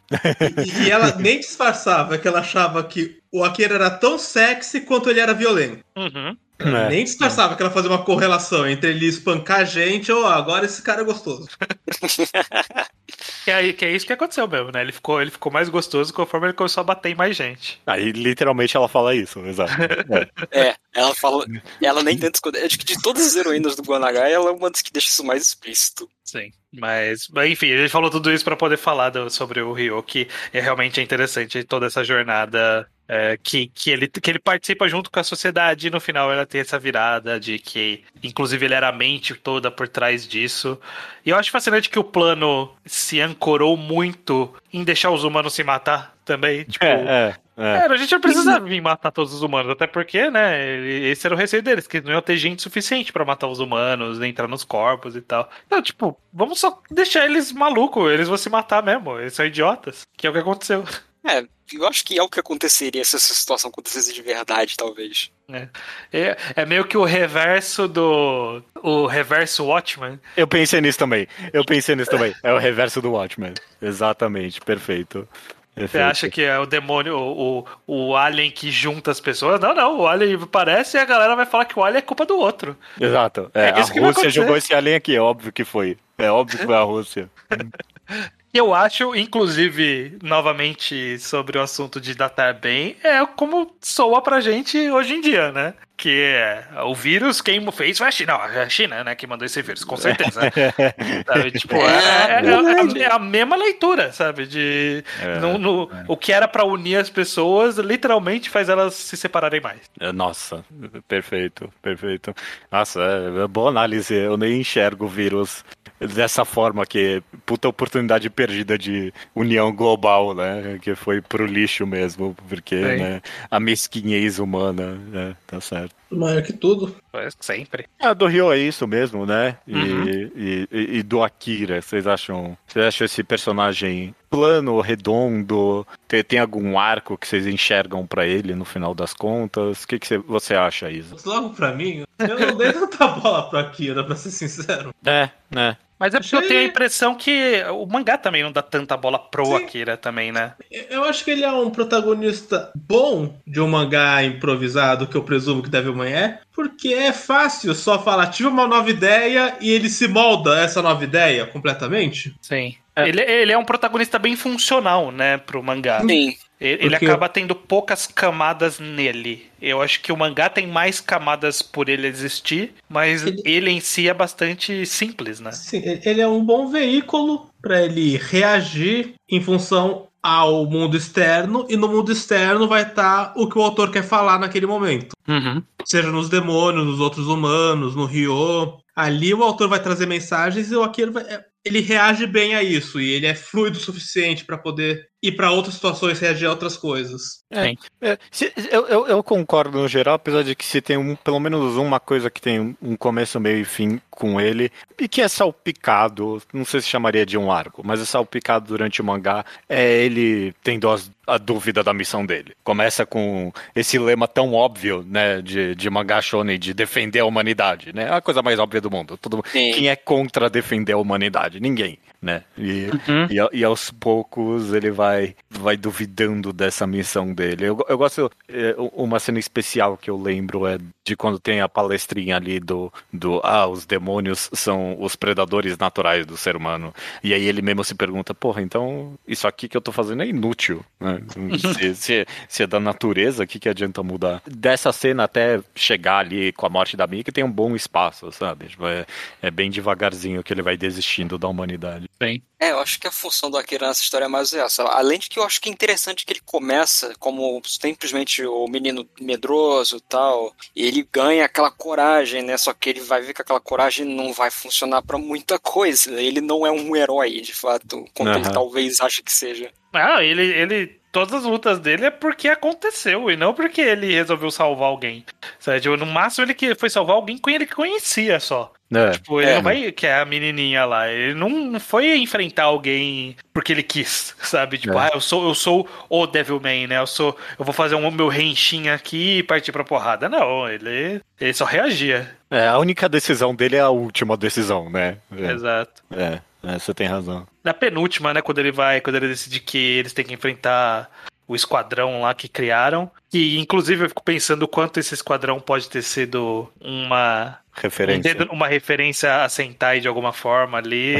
E, e, ela nem disfarçava que ela achava que o Akira era tão sexy quanto ele era violento. Uhum. É. Nem disfarçava que ela fazia uma correlação entre ele espancar a gente ou oh, agora esse cara é gostoso. que, é, que é isso que aconteceu mesmo, né? Ele ficou, ele ficou mais gostoso conforme ele começou a bater em mais gente. Aí literalmente ela fala isso, exato. É, é ela fala. Ela nem tenta esconder. Acho que de todas as heroínas do Guanagai, ela é uma das que deixa isso mais explícito. Sim. Mas, enfim, a gente falou tudo isso para poder falar do, sobre o Ryo, que é realmente interessante toda essa jornada é, que, que, ele, que ele participa junto com a sociedade e no final ela tem essa virada de que, inclusive, ele era a mente toda por trás disso. E eu acho fascinante que o plano se ancorou muito em deixar os humanos se matar também. Tipo, é, é, é. a gente não precisa vir matar todos os humanos, até porque, né, esse era o receio deles, que não ia ter gente suficiente para matar os humanos, entrar nos corpos e tal. Então, tipo, vamos só deixar eles malucos, eles vão se matar mesmo, eles são idiotas, que é o que aconteceu. É, eu acho que é o que aconteceria se essa situação acontecesse de verdade, talvez. É, é, é meio que o reverso do. O reverso Watchman. Eu pensei nisso também. Eu pensei nisso também. É o reverso do Watchman. Exatamente, perfeito. Você acha que é o demônio, o, o, o alien que junta as pessoas? Não, não, o alien aparece e a galera vai falar que o alien é culpa do outro. Exato. É, é a Rússia jogou esse alien aqui, é óbvio que foi. É óbvio que foi a Rússia. Eu acho, inclusive, novamente sobre o assunto de datar bem, é como soa pra gente hoje em dia, né? Que é, o vírus, quem fez foi a China. Não, a China, né, que mandou esse vírus, com certeza. sabe? Tipo, é, é, é, é, a mesma leitura, sabe? De no, no, o que era para unir as pessoas, literalmente faz elas se separarem mais. Nossa, perfeito, perfeito. Nossa, é boa análise. Eu nem enxergo o vírus dessa forma que puta oportunidade perdida de união global, né? Que foi pro lixo mesmo, porque né, a mesquinhez humana, né? Tá certo. Maior que tudo. Sempre. A do Rio é isso mesmo, né? E, uhum. e, e, e, do Akira, vocês acham? Vocês acham esse personagem plano, redondo? Tem, tem algum arco que vocês enxergam para ele no final das contas? O que, que você acha, Isa? Logo pra mim, eu não dei tanta bola pro Akira, pra ser sincero. É, né? Mas é porque eu tenho a impressão que o mangá também não dá tanta bola pro Sim. Akira também, né? Eu acho que ele é um protagonista bom de um mangá improvisado, que eu presumo que Devilman é, porque é fácil só falar, tive uma nova ideia e ele se molda essa nova ideia completamente. Sim. É. Ele, ele é um protagonista bem funcional, né, pro mangá. Sim. Ele, ele acaba tendo poucas camadas nele. Eu acho que o mangá tem mais camadas por ele existir, mas ele, ele em si é bastante simples, né? Sim, ele é um bom veículo para ele reagir em função ao mundo externo, e no mundo externo vai estar tá o que o autor quer falar naquele momento. Uhum. Seja nos demônios, nos outros humanos, no Ryo. Ali o autor vai trazer mensagens e o Akira vai, é, ele reage bem a isso e ele é fluido o suficiente para poder ir para outras situações reagir a outras coisas. É, é, se, eu, eu, eu, concordo no geral, apesar de que se tem um, pelo menos uma coisa que tem um começo, meio e fim com ele, e que é salpicado, não sei se chamaria de um arco, mas é salpicado durante o mangá, é ele tendo as, a dúvida da missão dele. Começa com esse lema tão óbvio, né, de, de mangá shonen, de defender a humanidade, né, é a coisa mais óbvia do mundo. Todo, quem é contra defender a humanidade? Ninguém né? E, uhum. e, e, aos poucos ele vai, vai duvidando dessa missão dele. Eu, eu gosto. É, uma cena especial que eu lembro é de quando tem a palestrinha ali do, do. Ah, os demônios são os predadores naturais do ser humano. E aí ele mesmo se pergunta: porra, então isso aqui que eu tô fazendo é inútil. Né? se, se, se, é da natureza, o que, que adianta mudar? Dessa cena até chegar ali com a morte da Mika tem um bom espaço, sabe? Tipo, é, é bem devagarzinho que ele vai desistindo da humanidade. Bem. É, eu acho que a função do Akira nessa história é mais essa. Além de que eu acho que é interessante que ele começa como simplesmente o menino medroso e tal, e ele ganha aquela coragem, né? Só que ele vai ver que aquela coragem não vai funcionar para muita coisa. Ele não é um herói, de fato, como uhum. ele talvez ache que seja. Ah, ele, ele todas as lutas dele é porque aconteceu e não porque ele resolveu salvar alguém. Sabe? Tipo, no máximo ele que foi salvar alguém com ele que conhecia só. É, tipo, ele é. não vai, que é a menininha lá, ele não foi enfrentar alguém porque ele quis, sabe? Tipo, é. ah, eu sou, eu sou o Devilman, né? Eu sou, eu vou fazer um meu renchinho aqui e partir pra porrada. Não, ele, ele só reagia. É, a única decisão dele é a última decisão, né? É. Exato. É, é, você tem razão. Na penúltima, né, quando ele vai, quando ele decide que eles têm que enfrentar o esquadrão lá que criaram. E inclusive eu fico pensando o quanto esse esquadrão pode ter sido uma Referência. Um uma referência a Sentai de alguma forma ali.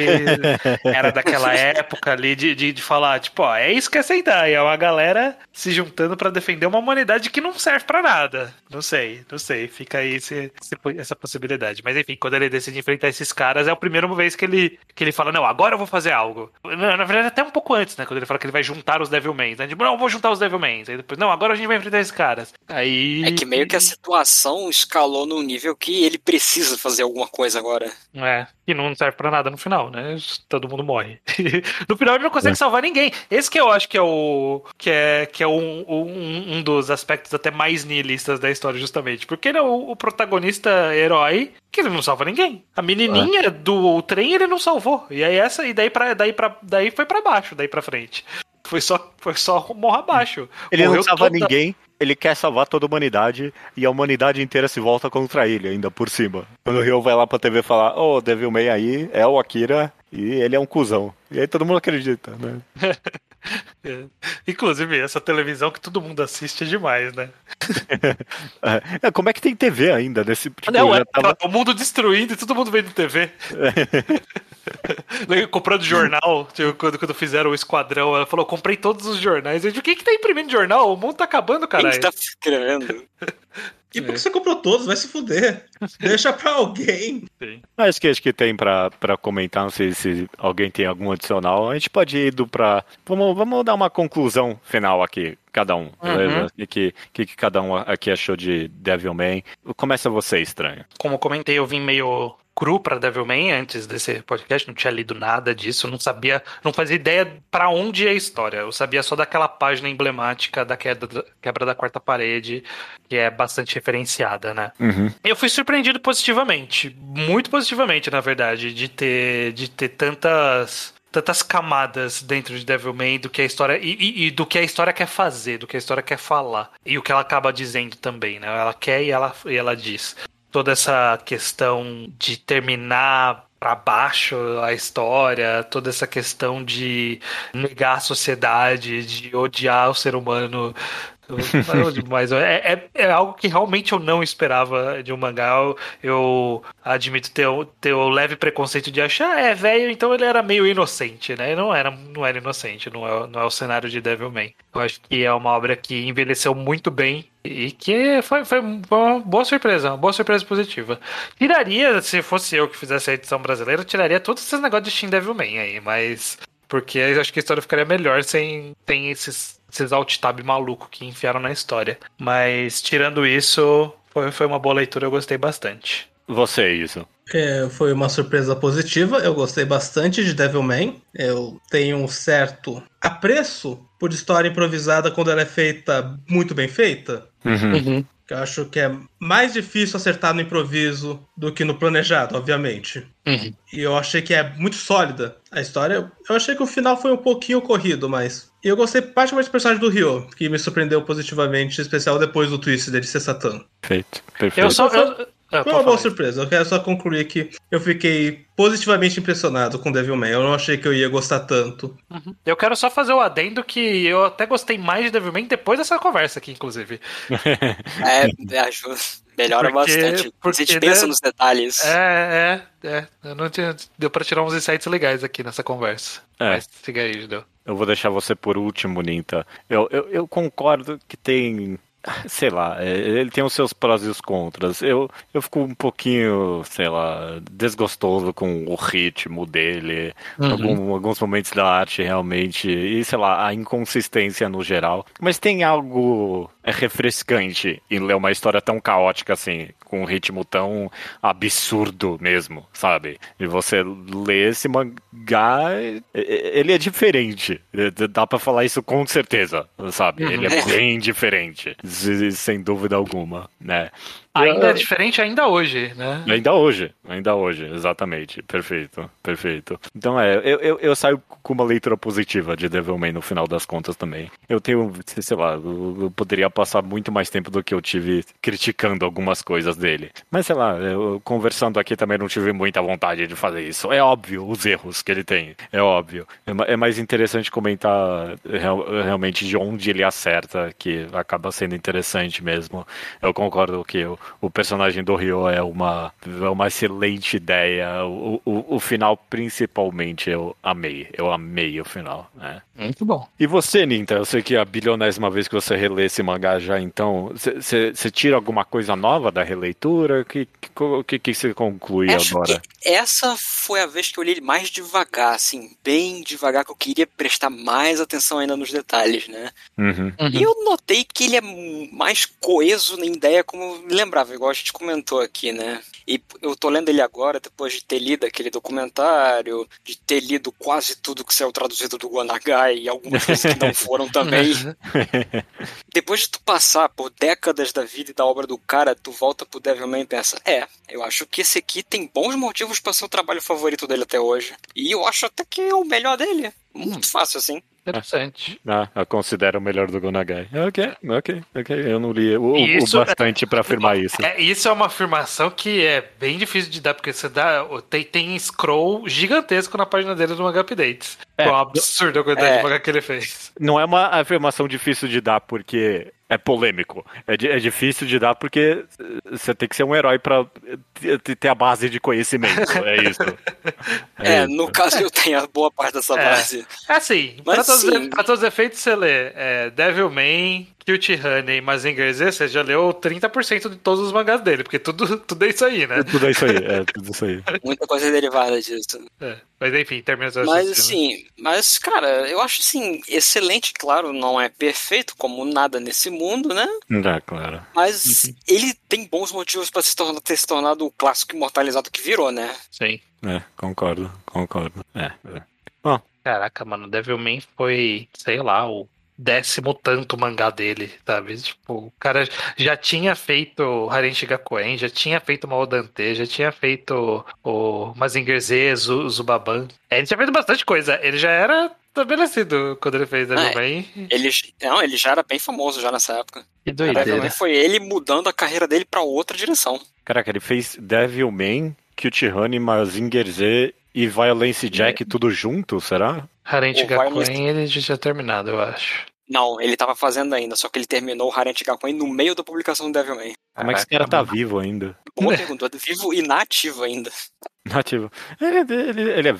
Era daquela época ali de, de, de, falar, tipo, ó, é isso que é Sentai. É uma galera se juntando para defender uma humanidade que não serve para nada. Não sei, não sei. Fica aí esse, essa possibilidade. Mas enfim, quando ele decide enfrentar esses caras, é a primeira vez que ele, que ele fala, não, agora eu vou fazer algo. Na, na verdade, até um pouco antes, né? Quando ele fala que ele vai juntar os Devilmans. Né? Tipo, não, eu vou juntar os Devilmans. Aí depois, não, agora a gente vai enfrentar esses caras. Aí. É que meio que a situação escalou num nível que ele precisa precisa fazer alguma coisa agora. É, e não serve para nada no final, né? Todo mundo morre. no final ele não consegue é. salvar ninguém. Esse que eu acho que é o que é, que é um, um, um dos aspectos até mais nihilistas da história, justamente. Porque ele é o, o protagonista herói que ele não salva ninguém. A menininha é. do trem ele não salvou. E aí essa e daí para daí para daí foi para baixo, daí para frente. Foi só, foi só morra abaixo. Ele Morreu não salva toda... ninguém, ele quer salvar toda a humanidade e a humanidade inteira se volta contra ele, ainda por cima. Quando o Ryo vai lá pra TV falar, ô, oh, Devil May aí é o Akira e ele é um cuzão. E aí todo mundo acredita, né? É. Inclusive, essa televisão que todo mundo assiste é demais, né? é, como é que tem TV ainda? Nesse, tipo, Não, é, tava... o mundo destruído e todo mundo vendo TV. Comprando jornal, tipo, quando, quando fizeram o esquadrão, ela falou: comprei todos os jornais. Eu disse, quem que tá imprimindo jornal? O mundo tá acabando, cara. Quem que tá escrevendo? E por que você comprou todos? Vai se fuder. Deixa pra alguém. Sim. Acho que acho que tem pra, pra comentar, não sei se alguém tem algum adicional. A gente pode ir do pra. Vamos, vamos dar uma conclusão final aqui, cada um, beleza? Uhum. O que, que, que cada um aqui achou de Devilman? Começa você, estranho. Como eu comentei, eu vim meio cru para Devilman antes desse podcast, não tinha lido nada disso, não sabia, não fazia ideia para onde é a história. Eu sabia só daquela página emblemática da queda, quebra da quarta parede, que é bastante referenciada, né? Uhum. Eu fui surpreendido positivamente, muito positivamente, na verdade, de ter, de ter tantas tantas camadas dentro de Devilman do que a história e, e, e, do que a história quer fazer, do que a história quer falar e o que ela acaba dizendo também, né? Ela quer e ela, e ela diz toda essa questão de terminar para baixo a história, toda essa questão de negar a sociedade, de odiar o ser humano mas é, é, é, algo que realmente eu não esperava de um mangá. Eu, eu admito ter, ter o leve preconceito de achar, é velho, então ele era meio inocente, né? Não era, não era inocente, não é, não é o cenário de Devilman. Eu acho que é uma obra que envelheceu muito bem e que foi, foi uma boa surpresa, uma boa surpresa positiva. Tiraria, se fosse eu que fizesse a edição brasileira, tiraria todos esses negócios de Shin Devilman aí, mas. Porque acho que a história ficaria melhor sem, sem esses esses alt-tab maluco que enfiaram na história. Mas tirando isso, foi, foi uma boa leitura, eu gostei bastante. Você, isso. É, foi uma surpresa positiva, eu gostei bastante de Devilman. Eu tenho um certo apreço por história improvisada quando ela é feita muito bem feita. Uhum. Uhum. Eu acho que é mais difícil acertar no improviso do que no planejado, obviamente. Uhum. E eu achei que é muito sólida a história. Eu achei que o final foi um pouquinho corrido, mas. E eu gostei particularmente do personagem do Ryo, que me surpreendeu positivamente, especial depois do twist dele ser Satã. Perfeito, perfeito. Eu só. Eu, ah, Foi uma boa surpresa. Eu quero só concluir que eu fiquei positivamente impressionado com Devilman. Eu não achei que eu ia gostar tanto. Uhum. Eu quero só fazer o adendo que eu até gostei mais de Devilman depois dessa conversa aqui, inclusive. é, ajuda. Melhora porque, bastante. Porque, a gente pensa né, nos detalhes. É, é, é. Eu não tinha, deu pra tirar uns insights legais aqui nessa conversa. É. Mas siga aí, Judeu. Eu vou deixar você por último, Ninta. Eu, eu, eu concordo que tem sei lá, é, ele tem os seus prós e os contras. Eu, eu fico um pouquinho, sei lá, desgostoso com o ritmo dele, uhum. algum, alguns momentos da arte realmente, e sei lá, a inconsistência no geral. Mas tem algo é refrescante em ler uma história tão caótica assim, com um ritmo tão absurdo mesmo, sabe? E você lê esse mangá, ele é diferente. Dá para falar isso com certeza, sabe? Ele é uhum. bem diferente, sem dúvida alguma, né? Ainda é diferente ainda hoje, né? Ainda hoje, ainda hoje, exatamente. Perfeito, perfeito. Então é, eu, eu, eu saio com uma leitura positiva de Devilman no final das contas também. Eu tenho, sei lá, eu poderia passar muito mais tempo do que eu tive criticando algumas coisas dele. Mas sei lá, eu, conversando aqui também não tive muita vontade de fazer isso. É óbvio os erros que ele tem, é óbvio. É, é mais interessante comentar real, realmente de onde ele acerta, que acaba sendo interessante mesmo. Eu concordo que eu o personagem do Ryo é uma, é uma excelente ideia. O, o, o final, principalmente, eu amei. Eu amei o final. Né? Muito bom. E você, Ninta? Eu sei que a bilionésima vez que você relê esse mangá já, então, você tira alguma coisa nova da releitura? O que, que, que você conclui Acho agora? essa foi a vez que eu li mais devagar, assim, bem devagar, que eu queria prestar mais atenção ainda nos detalhes, né? Uhum. Uhum. E eu notei que ele é mais coeso na ideia, como me lembrava, igual a gente comentou aqui, né? E eu tô lendo ele agora, depois de ter lido aquele documentário, de ter lido quase tudo que saiu traduzido do Guanagai e algumas coisas que não foram também. depois de tu passar por décadas da vida e da obra do cara, tu volta pro Devilman e pensa: é, eu acho que esse aqui tem bons motivos para ser o trabalho favorito dele até hoje. E eu acho até que é o melhor dele. Muito hum. fácil assim. Interessante. Ah, eu considero o melhor do Gonagai. Ok, ok, ok. Eu não li o, o bastante para afirmar isso. É, isso é uma afirmação que é bem difícil de dar, porque você dá. Tem, tem scroll gigantesco na página dele do Manga Updates. É, é um absurdo a quantidade é, de manga que ele fez. Não é uma afirmação difícil de dar, porque é polêmico. É, é difícil de dar porque você tem que ser um herói para ter a base de conhecimento. É isso. É, é isso. no caso eu tenho a boa parte dessa é. base. É assim, para todos, todos, os efeitos você lê é, Devilman, Cute Honey e Mazinger Z, você já leu 30% de todos os mangás dele, porque tudo, tudo é isso aí, né? Tudo é isso aí, é tudo isso aí. Muita coisa derivada disso. É, mas enfim, termina Mas assim, mas cara, eu acho assim, excelente, claro, não é perfeito como nada nesse mundo, né? É, claro. Mas uhum. ele tem bons motivos para se tornar, ter se tornado o clássico imortalizado que virou, né? Sim. É, concordo, concordo. É, é. Bom. Caraca, mano, Devilman foi, sei lá, o décimo tanto mangá dele, sabe? Tipo, o cara já tinha feito Haren Shigakuen, já tinha feito Maodante, já tinha feito o Mazinger Z, Zubaban. É, ele tinha feito bastante coisa. Ele já era estabelecido quando ele fez Devil ah, é. Ele, não, ele já era bem famoso já nessa época. Que doideira. Foi ele mudando a carreira dele para outra direção. Caraca, ele fez Devilman, Honey, Mazinger Z e Violence Jack tudo junto, será? Harent Gakuen ele já tinha terminado, eu acho. Não, ele tava fazendo ainda, só que ele terminou o Harent Gakuen no meio da publicação do Devilman. Como é que esse cara tá vivo ainda? Boa pergunta, vivo e nativo ainda. Nativo. Ele, ele, ele é.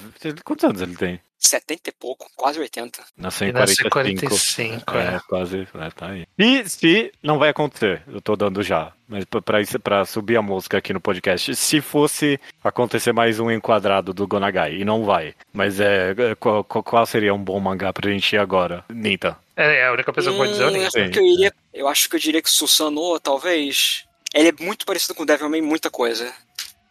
Quantos anos ele tem? 70 e pouco, quase 80. Nasceu em 45. 45 é, é, quase, é, tá aí. E se, não vai acontecer, eu tô dando já, mas pra, isso, pra subir a música aqui no podcast, se fosse acontecer mais um enquadrado do Gonagai, e não vai, mas é, é qual, qual seria um bom mangá pra gente ir agora, Ninta? É, é a única pessoa que pode dizer, eu, acho que eu, iria, eu acho que eu diria que Susanoo, talvez, ele é muito parecido com Devilman muita coisa.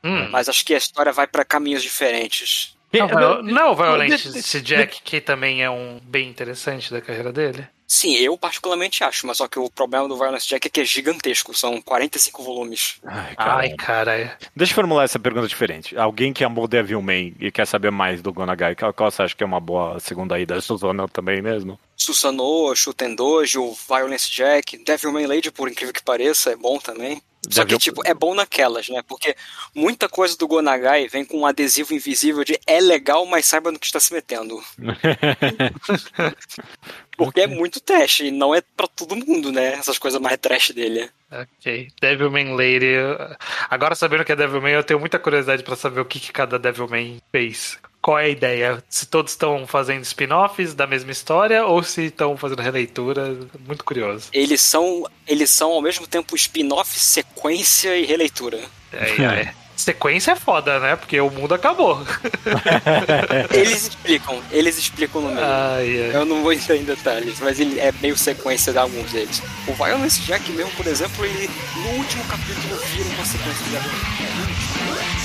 Hum. Mas acho que a história vai para caminhos diferentes. Não, não, o Violent esse Jack, que também é um bem interessante da carreira dele. Sim, eu particularmente acho, mas só que o problema do Violence Jack é que é gigantesco, são 45 volumes. Ai, cara. Ai, cara. Deixa eu formular essa pergunta diferente. Alguém que amou Devilman e quer saber mais do Gonagai, qual, qual você acha que é uma boa segunda ida? Susano também mesmo? Susanoo, Shutendoji, o Violence Jack, Devilman Lady, por incrível que pareça, é bom também. Só que, tipo, é bom naquelas, né? Porque muita coisa do Gonagai vem com um adesivo invisível de é legal, mas saiba no que está se metendo. Porque é muito trash, e não é para todo mundo, né? Essas coisas mais trash dele. Ok. Devilman Lady. Agora sabendo que é Devilman, eu tenho muita curiosidade para saber o que, que cada Devilman fez qual é a ideia? Se todos estão fazendo spin-offs da mesma história ou se estão fazendo releitura? Muito curioso. Eles são, eles são ao mesmo tempo spin-off, sequência e releitura. É, é. Sequência é foda, né? Porque o mundo acabou. eles explicam, eles explicam no meio. Ai, ai. Eu não vou entrar em detalhes, mas ele é meio sequência de alguns deles. O Violence Jack mesmo, por exemplo, ele no último capítulo vira uma sequência de alguns.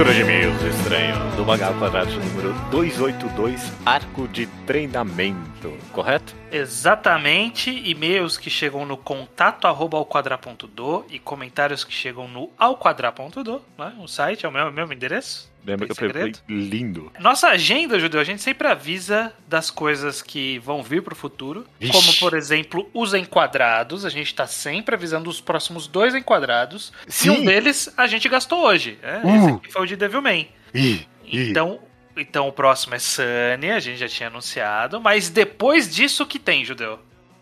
Leitura de e-mails estranho do Mangá Quadrado número 282, Arco de Treinamento, correto? Exatamente, e-mails que chegam no contato arroba alquadra.do e comentários que chegam no alquadra.do, né? o site é o mesmo, mesmo endereço. Lembra que eu falei lindo. Nossa agenda, Judeu, a gente sempre avisa das coisas que vão vir pro futuro. Ixi. Como, por exemplo, os enquadrados. A gente tá sempre avisando os próximos dois enquadrados. Sim. E um deles a gente gastou hoje. Né? Uh. Esse aqui foi o de Devilman. Ih. Então, então o próximo é Sunny, a gente já tinha anunciado. Mas depois disso, o que tem, Judeu?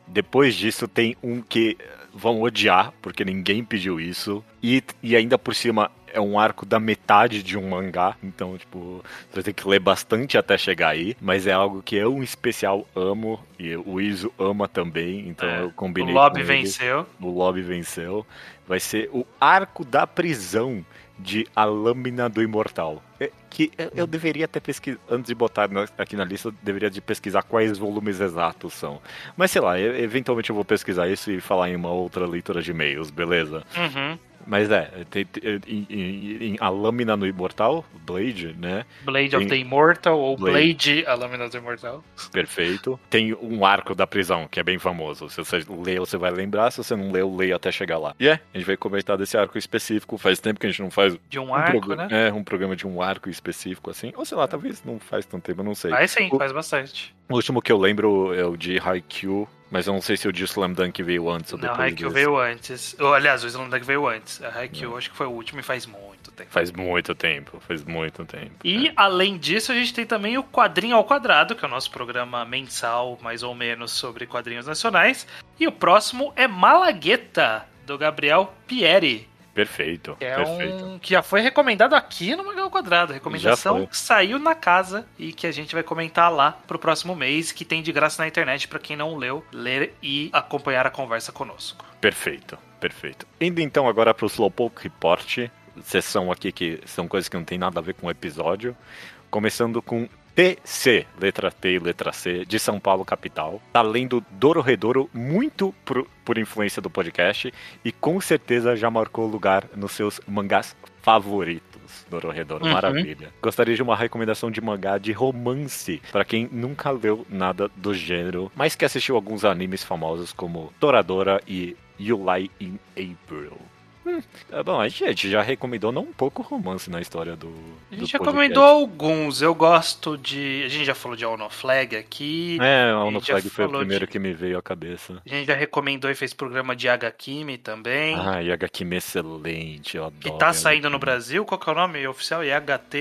Depois disso tem um que vão odiar, porque ninguém pediu isso. E, e ainda por cima é um arco da metade de um mangá, então, tipo, você vai ter que ler bastante até chegar aí, mas é algo que eu, em especial, amo, e o Iso ama também, então é, eu combinei. O Lobby venceu. O Lobby venceu. Vai ser o arco da prisão de A Lâmina do Imortal. É, que eu deveria ter pesquisado, antes de botar aqui na lista, deveria de pesquisar quais volumes exatos são. Mas sei lá, eventualmente eu vou pesquisar isso e falar em uma outra leitura de e-mails, beleza? Uhum. Mas é, tem, tem, em, em, a lâmina no Imortal, Blade, né? Blade tem, of the Immortal ou Blade. Blade, a lâmina do Imortal. Perfeito. Tem um arco da prisão, que é bem famoso. Se você ler, você vai lembrar. Se você não leu, leia até chegar lá. E é, a gente vai comentar desse arco específico. Faz tempo que a gente não faz. De um, um arco, né? É, um programa de um arco específico, assim. Ou sei lá, talvez não faz tanto tempo, eu não sei. Faz sim, o, faz bastante. O último que eu lembro é o de Haikyuu, mas eu não sei se o de Slam Dunk veio antes ou depois. Não, Haikyuu veio antes. Ou, aliás, o Slam Dunk veio antes. A Haikyuu acho que foi o último e faz muito tempo. Faz muito tempo, faz muito tempo. E é. além disso, a gente tem também o Quadrinho ao Quadrado, que é o nosso programa mensal, mais ou menos, sobre quadrinhos nacionais. E o próximo é Malagueta, do Gabriel Pieri. Perfeito. É perfeito. um que já foi recomendado aqui no Magal Quadrado. Recomendação que saiu na casa e que a gente vai comentar lá pro próximo mês, que tem de graça na internet para quem não leu, ler e acompanhar a conversa conosco. Perfeito, perfeito. Indo então agora pro Slowpoke Report, sessão aqui que são coisas que não tem nada a ver com o episódio. Começando com TC, letra T e letra C, de São Paulo, capital. Tá lendo Doro Redouro muito por, por influência do podcast e com certeza já marcou lugar nos seus mangás favoritos. Doro Redouro, uhum. maravilha. Gostaria de uma recomendação de mangá de romance para quem nunca leu nada do gênero, mas que assistiu alguns animes famosos como Toradora e You Lie in April. Hum, é bom, a gente já recomendou não um pouco romance na história do. A gente já recomendou alguns. Eu gosto de. A gente já falou de Ono Flag aqui. É, Ono Flag foi o primeiro de... que me veio à cabeça. A gente já recomendou e fez programa de Yagakimi também. Ah, Yagakimi é excelente, eu adoro. Que tá saindo no Brasil, qual que é o nome oficial? Yagat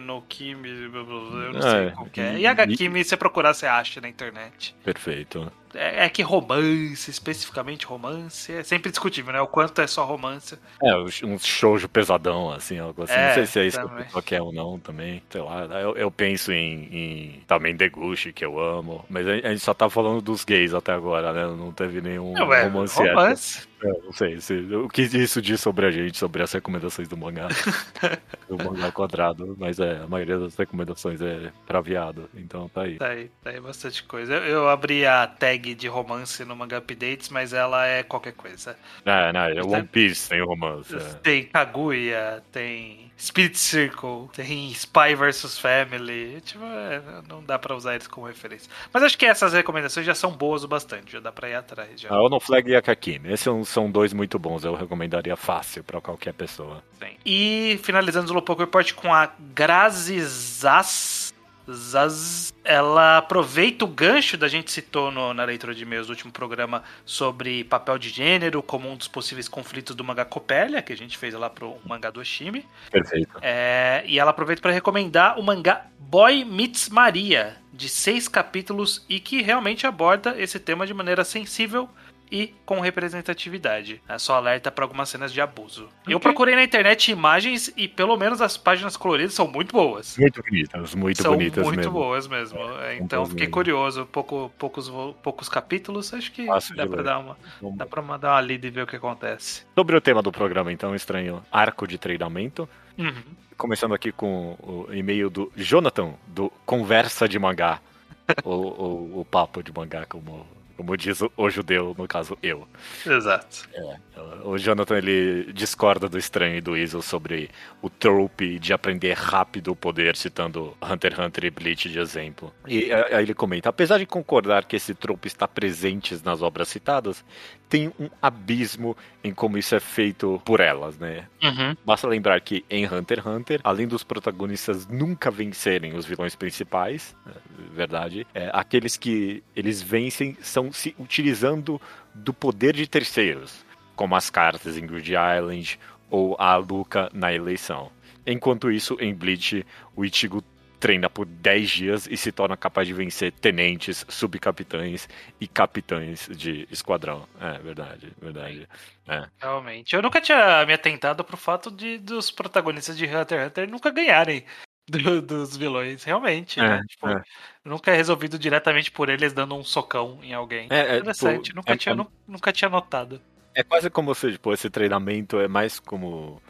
no Kimi. Eu não sei é, qual que é. Yagakimi, e... você procurar, você acha na internet. Perfeito. É, é, que romance, especificamente romance, é sempre discutível, né? O quanto é só romance. É, um shoujo pesadão, assim, algo assim. É, não sei se é isso também. que a pessoa quer ou não também. Sei lá, eu, eu penso em, em também Deguchi, que eu amo. Mas a gente só tá falando dos gays até agora, né? Não teve nenhum não, é, romance. É, não sei se, o que isso diz sobre a gente, sobre as recomendações do mangá. do mangá quadrado, mas é, a maioria das recomendações é pra viado, então tá aí. Tá aí, tá aí bastante coisa. Eu, eu abri a tag de romance no Manga Updates, mas ela é qualquer coisa. É, não, é One Piece tem romance. É. Tem Kaguya, tem Spirit Circle, tem Spy vs Family. Tipo, é, não dá pra usar eles como referência. Mas acho que essas recomendações já são boas o bastante, já dá pra ir atrás. Já. A Ono Flag e a Kakimi. Esses são, dois muito bons, eu recomendaria fácil pra qualquer pessoa. Sim. E finalizando o Slowpoke Report com a Grazizas Zaz, ela aproveita o gancho da gente citou no, na leitura de e-mails do último programa sobre papel de gênero como um dos possíveis conflitos do mangá Copélia, que a gente fez lá pro mangá do Oshimi. Perfeito. É, e ela aproveita para recomendar o mangá Boy Meets Maria, de seis capítulos e que realmente aborda esse tema de maneira sensível e com representatividade. É só alerta para algumas cenas de abuso. Okay. Eu procurei na internet imagens e pelo menos as páginas coloridas são muito boas. Muito bonitas, muito são bonitas muito mesmo. boas mesmo. É, então fiquei mesmo. curioso. Pouco, poucos, poucos capítulos, acho que Fácil dá para dar uma, dá para mandar uma lida e ver o que acontece. Sobre o tema do programa, então, estranho, arco de treinamento. Uhum. Começando aqui com o e-mail do Jonathan, do Conversa de Mangá. o, o, o papo de mangá, como como diz o judeu, no caso eu. Exato. É, o Jonathan ele discorda do estranho e do Weasel sobre o trope de aprender rápido o poder, citando Hunter x Hunter e Bleach de exemplo. E aí ele comenta: apesar de concordar que esse trope está presente nas obras citadas, tem um abismo em como isso é feito por elas, né? Uhum. Basta lembrar que em Hunter x Hunter, além dos protagonistas nunca vencerem os vilões principais, é verdade, é, aqueles que eles vencem são se utilizando do poder de terceiros, como as cartas em Good Island ou a Luca na eleição. Enquanto isso, em Bleach, o Ichigo treina por 10 dias e se torna capaz de vencer tenentes, subcapitães e capitães de esquadrão. É, verdade, verdade. É. Realmente. Eu nunca tinha me atentado pro fato de dos protagonistas de Hunter x Hunter nunca ganharem do, dos vilões, realmente. É, né? tipo, é. Nunca é resolvido diretamente por eles dando um socão em alguém. É, é Interessante, tipo, nunca, é tinha, nunca tinha notado. É quase como se tipo, esse treinamento é mais como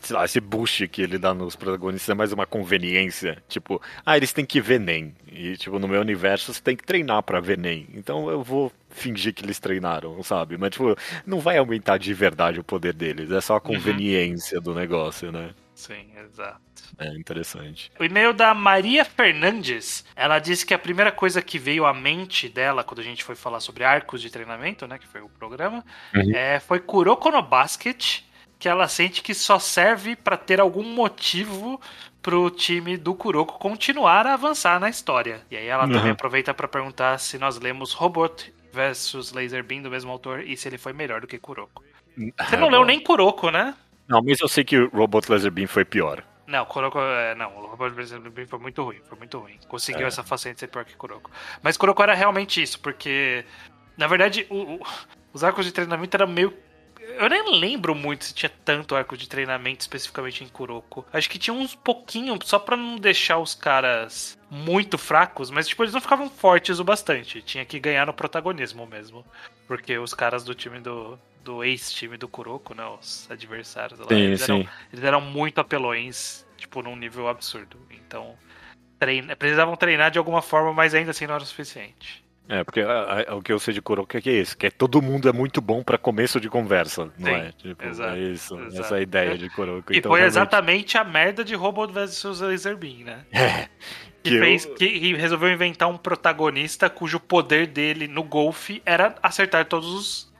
sei lá, esse boost que ele dá nos protagonistas é mais uma conveniência. Tipo, ah, eles têm que ver NEM. E, tipo, no meu universo você tem que treinar para ver NEM. Então eu vou fingir que eles treinaram, sabe? Mas, tipo, não vai aumentar de verdade o poder deles. É só a uhum. conveniência uhum. do negócio, né? Sim, exato. É interessante. O e-mail da Maria Fernandes. Ela disse que a primeira coisa que veio à mente dela quando a gente foi falar sobre arcos de treinamento, né? Que foi o programa, uhum. é, foi Kuroko no Basket que ela sente que só serve para ter algum motivo pro time do Kuroko continuar a avançar na história. E aí ela uhum. também aproveita para perguntar se nós lemos Robot versus Laser Beam do mesmo autor e se ele foi melhor do que Kuroko. Você não é, leu nem Kuroko, né? Não, mas eu sei que Robot Laser Beam foi pior. Não, Kuroko, é, não, o Robot Laser Beam foi muito ruim, foi muito ruim. Conseguiu é. essa façanha de ser pior que Kuroko. Mas Kuroko era realmente isso, porque na verdade o, o, os arcos de treinamento eram meio eu nem lembro muito se tinha tanto arco de treinamento especificamente em Kuroko. Acho que tinha uns pouquinho, só pra não deixar os caras muito fracos, mas tipo, eles não ficavam fortes o bastante. Tinha que ganhar no protagonismo mesmo. Porque os caras do time do, do ex-time do Kuroko, né? Os adversários lá, sim, eles, sim. Eram, eles eram muito apelões, tipo, num nível absurdo. Então, treina, precisavam treinar de alguma forma, mas ainda assim não era o suficiente. É, porque a, a, o que eu sei de Kuroko é que é isso, que é todo mundo é muito bom para começo de conversa, não Sim, é? Tipo, exato, é isso, exato. essa é ideia de Kuroko. E então, foi realmente... exatamente a merda de Robot vs Laser Beam, né? É. Que, que, fez, eu... que resolveu inventar um protagonista cujo poder dele no golfe era acertar todos os.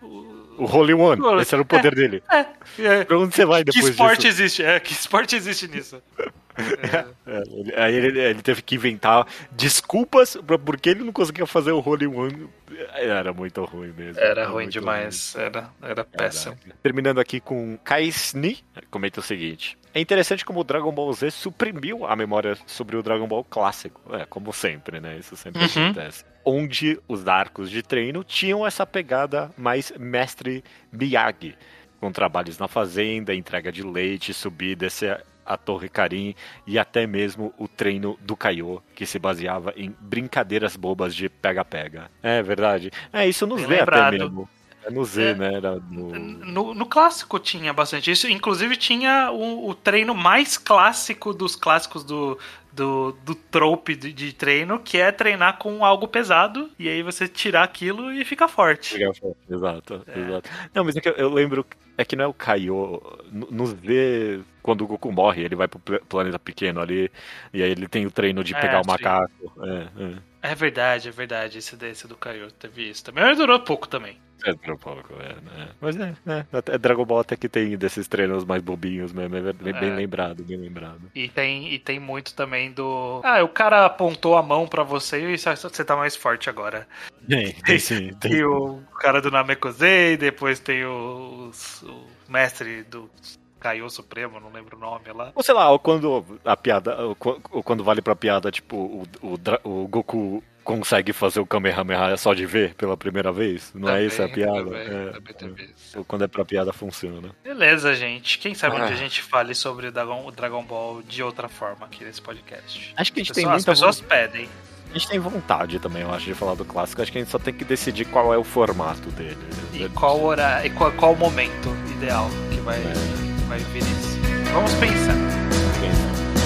O Holy One, esse era o poder é, dele. É, é. Pra onde você vai depois que esporte disso? existe? É, que esporte existe nisso? É, aí ele, ele, teve que inventar desculpas porque ele não conseguia fazer o Holy One. Era muito ruim mesmo. Era, era ruim demais. Ruim. Era, era péssimo. Era. Terminando aqui com Kaisni, comenta o seguinte. É interessante como o Dragon Ball Z suprimiu a memória sobre o Dragon Ball clássico. É, como sempre, né? Isso sempre uhum. acontece. Onde os arcos de treino tinham essa pegada mais mestre Miyagi com trabalhos na fazenda, entrega de leite, subir, descer a Torre Karim e até mesmo o treino do Kaiô, que se baseava em brincadeiras bobas de pega-pega. É verdade. É, isso nos vê até mesmo. É no Z, é, né? Era no... no... No, clássico tinha bastante isso. Inclusive tinha o, o treino mais clássico dos clássicos do, do, do trope de, de, treino, que é treinar com algo pesado, e aí você tirar aquilo e fica forte. Fica forte, exato, é. exato. Não, mas é que eu, lembro, é que não é o Kaiô, nos vê quando o Goku morre, ele vai pro planeta pequeno ali, e aí ele tem o treino de é, pegar o macaco. É, é. é, verdade, é verdade, esse desse do Kaiô, teve isso também, mas durou pouco também. É, pouco, é, né? Mas é, é, é, Dragon Ball até que tem desses treinos mais bobinhos mesmo, é bem, bem é. lembrado, bem lembrado. E tem, e tem muito também do. Ah, o cara apontou a mão para você e você tá mais forte agora. Tem, tem sim. Tem. E o cara do Namekusei, depois tem o, o mestre do Caiu Supremo, não lembro o nome lá. Ou sei lá, ou quando a piada. Ou quando vale pra piada, tipo, o, o, o Goku consegue fazer o Kamehameha só de ver pela primeira vez. Não também, é isso a piada? Também, é, também é. Quando é pra piada, funciona. Beleza, gente. Quem sabe ah. onde a gente fale sobre o Dragon, o Dragon Ball de outra forma aqui nesse podcast. Acho que a gente as tem muita... As pessoas pedem. A gente tem vontade também, eu acho, de falar do clássico. Acho que a gente só tem que decidir qual é o formato dele. E qual horário, e qual, qual momento ideal que vai, é. que vai vir isso. Vamos pensar. Vamos pensar.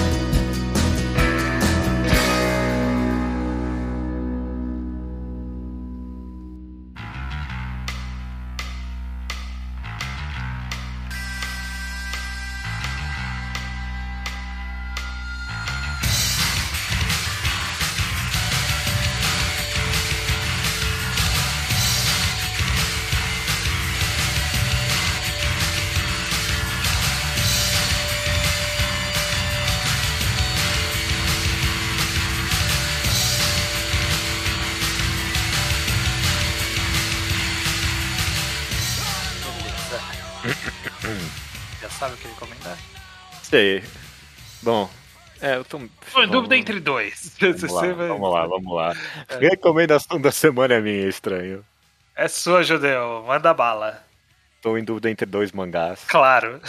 Sei. Bom, é, eu tô. Tô em dúvida entre dois. Vamos lá, vai... vamos lá, vamos lá. É. Recomendação da semana é minha, estranho. É sua, Judeu. Manda bala. Tô em dúvida entre dois mangás. Claro.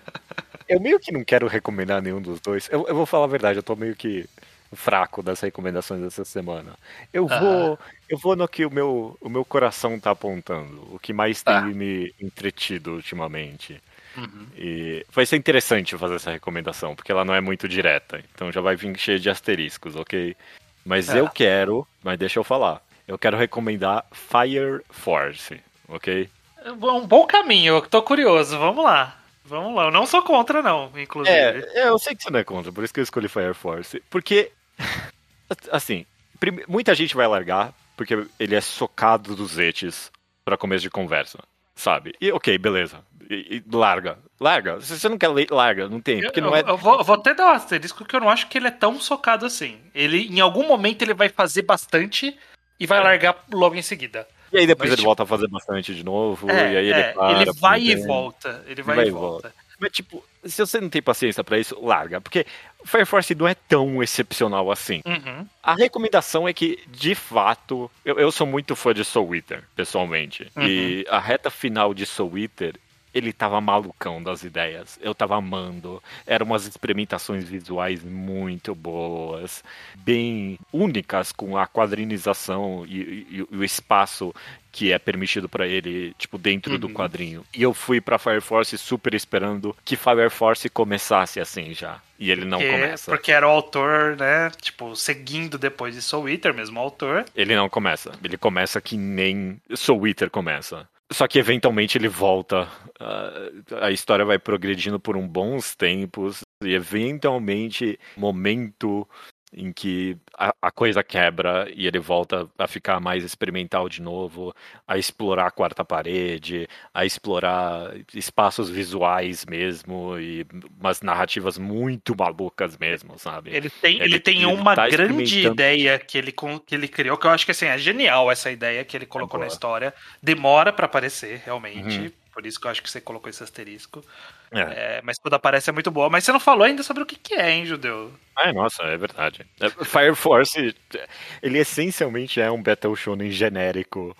eu meio que não quero recomendar nenhum dos dois. Eu, eu vou falar a verdade, eu tô meio que fraco das recomendações dessa semana. Eu vou, eu vou no que o meu, o meu coração tá apontando, o que mais tem ah. me entretido ultimamente. Uhum. E vai ser interessante fazer essa recomendação, porque ela não é muito direta. Então já vai vir cheio de asteriscos, ok? Mas é. eu quero, mas deixa eu falar. Eu quero recomendar Fire Force, ok? É um bom caminho, eu tô curioso. Vamos lá. Vamos lá. Eu não sou contra, não, inclusive. É, é eu sei que você não é contra, por isso que eu escolhi Fire Force. Porque, assim, muita gente vai largar, porque ele é socado dos etes para começo de conversa sabe? E ok, beleza. E, e larga. Larga. Se você não quer ler, larga. Não tem. Porque eu, não é... eu, vou, eu vou até dar um asterisco que eu não acho que ele é tão socado assim. Ele, em algum momento, ele vai fazer bastante e vai é. largar logo em seguida. E aí depois Mas, ele tipo... volta a fazer bastante de novo. É, e aí ele é, para. Ele vai e volta. Ele vai, vai e volta. volta. Mas, tipo, se você não tem paciência para isso, larga. Porque Fire Force não é tão excepcional assim. Uhum. A recomendação é que, de fato, eu, eu sou muito fã de Soul Eater, pessoalmente. Uhum. E a reta final de Soul Eater ele tava malucão das ideias. Eu tava amando. Eram umas experimentações visuais muito boas, bem únicas com a quadrinização e, e, e o espaço que é permitido para ele, tipo, dentro uhum. do quadrinho. E eu fui pra Fire Force super esperando que Fire Force começasse assim já. E ele não porque, começa. Porque era o autor, né? Tipo, seguindo depois de Soul Eater, mesmo autor. Ele não começa. Ele começa que nem Soul Eater começa. Só que eventualmente ele volta. A história vai progredindo por um bons tempos. E eventualmente, momento em que a, a, coisa quebra e ele volta a ficar mais experimental de novo, a explorar a quarta parede, a explorar espaços visuais mesmo e umas narrativas muito malucas mesmo, sabe? Ele tem, ele, ele tem ele uma tá grande ideia que ele, que ele criou, que eu acho que assim, é genial essa ideia que ele colocou é na história. Demora para aparecer, realmente. Uhum. Por isso que eu acho que você colocou esse asterisco. É. É, mas quando aparece é muito boa. Mas você não falou ainda sobre o que, que é, hein, Judeu? Ah, nossa, é verdade. É, Fire Force, ele essencialmente é um Battle Shonen genérico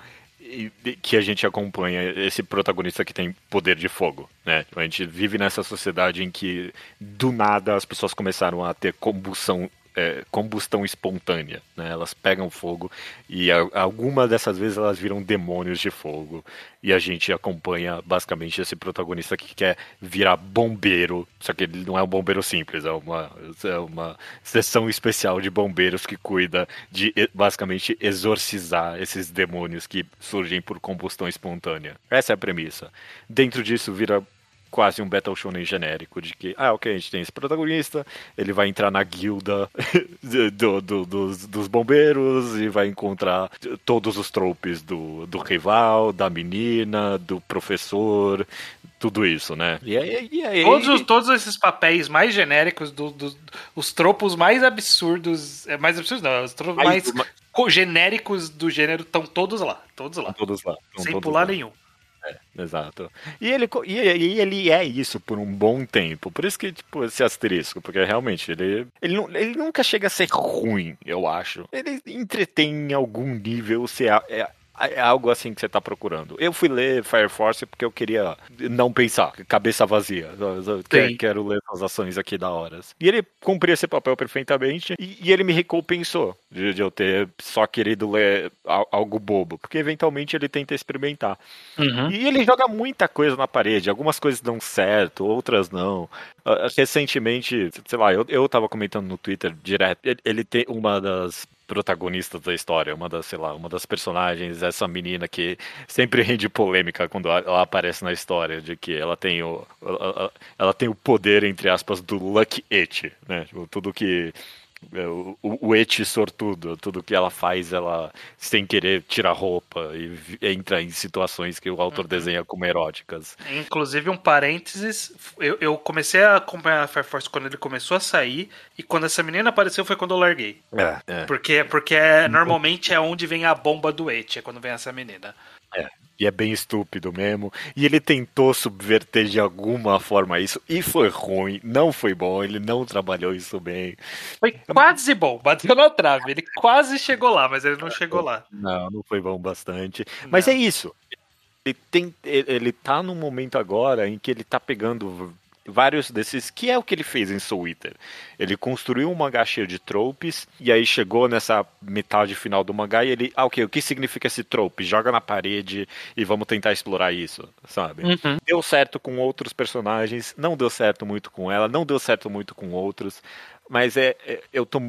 que a gente acompanha esse protagonista que tem poder de fogo, né? A gente vive nessa sociedade em que do nada as pessoas começaram a ter combustão é, combustão espontânea, né? Elas pegam fogo e a, alguma dessas vezes elas viram demônios de fogo e a gente acompanha basicamente esse protagonista que quer virar bombeiro, só que ele não é um bombeiro simples, é uma é uma seção especial de bombeiros que cuida de basicamente exorcizar esses demônios que surgem por combustão espontânea. Essa é a premissa. Dentro disso vira quase um Battle Shonen genérico, de que, ah, ok, a gente tem esse protagonista, ele vai entrar na guilda do, do, dos, dos, bombeiros e vai encontrar todos os tropes do, do rival, da menina, do professor, tudo isso, né? E aí, e aí... Todos, todos esses papéis mais genéricos, do, do, os tropos mais absurdos, é mais absurdos não, os tropos mais, mais genéricos do gênero estão todos lá, todos lá. Todos lá. Sem pular lá. nenhum. É, exato. E ele, e, e, ele é isso por um bom tempo. Por isso que, tipo, esse asterisco, porque realmente ele, ele, ele nunca chega a ser ruim, eu acho. Ele entretém em algum nível se é, é é algo assim que você está procurando. Eu fui ler Fire Force porque eu queria não pensar, cabeça vazia. Quero, quero ler as ações aqui da hora. E ele cumpriu esse papel perfeitamente e, e ele me recompensou de, de, eu ter só querido ler algo bobo, porque eventualmente ele tenta experimentar. Uhum. E ele joga muita coisa na parede, algumas coisas dão certo, outras não. Uh, recentemente, sei lá, eu, eu tava comentando no Twitter direto, ele, ele tem uma das protagonistas da história, uma das, sei lá, uma das personagens, essa menina que sempre rende polêmica quando ela aparece na história, de que ela tem o, ela, ela tem o poder, entre aspas, do Lucky It, né? Tipo, tudo que o, o eti sortudo, tudo que ela faz, ela sem querer tira roupa e entra em situações que o autor uhum. desenha como eróticas. Inclusive, um parênteses, eu, eu comecei a acompanhar a Fire Force quando ele começou a sair, e quando essa menina apareceu foi quando eu larguei. É, é. Porque, porque é, normalmente é onde vem a bomba do eti, é quando vem essa menina. É, e é bem estúpido mesmo. E ele tentou subverter de alguma forma isso, e foi ruim, não foi bom, ele não trabalhou isso bem. Foi quase bom, bateu na trave, ele quase chegou lá, mas ele não chegou lá. Não, não foi bom bastante. Mas não. é isso. Ele, tem, ele tá num momento agora em que ele tá pegando vários desses, que é o que ele fez em Soul Eater. Ele construiu um mangá cheio de tropes, e aí chegou nessa metade final do mangá e ele, ah, ok, o que significa esse trope? Joga na parede e vamos tentar explorar isso, sabe? Uhum. Deu certo com outros personagens, não deu certo muito com ela, não deu certo muito com outros, mas é, é eu tô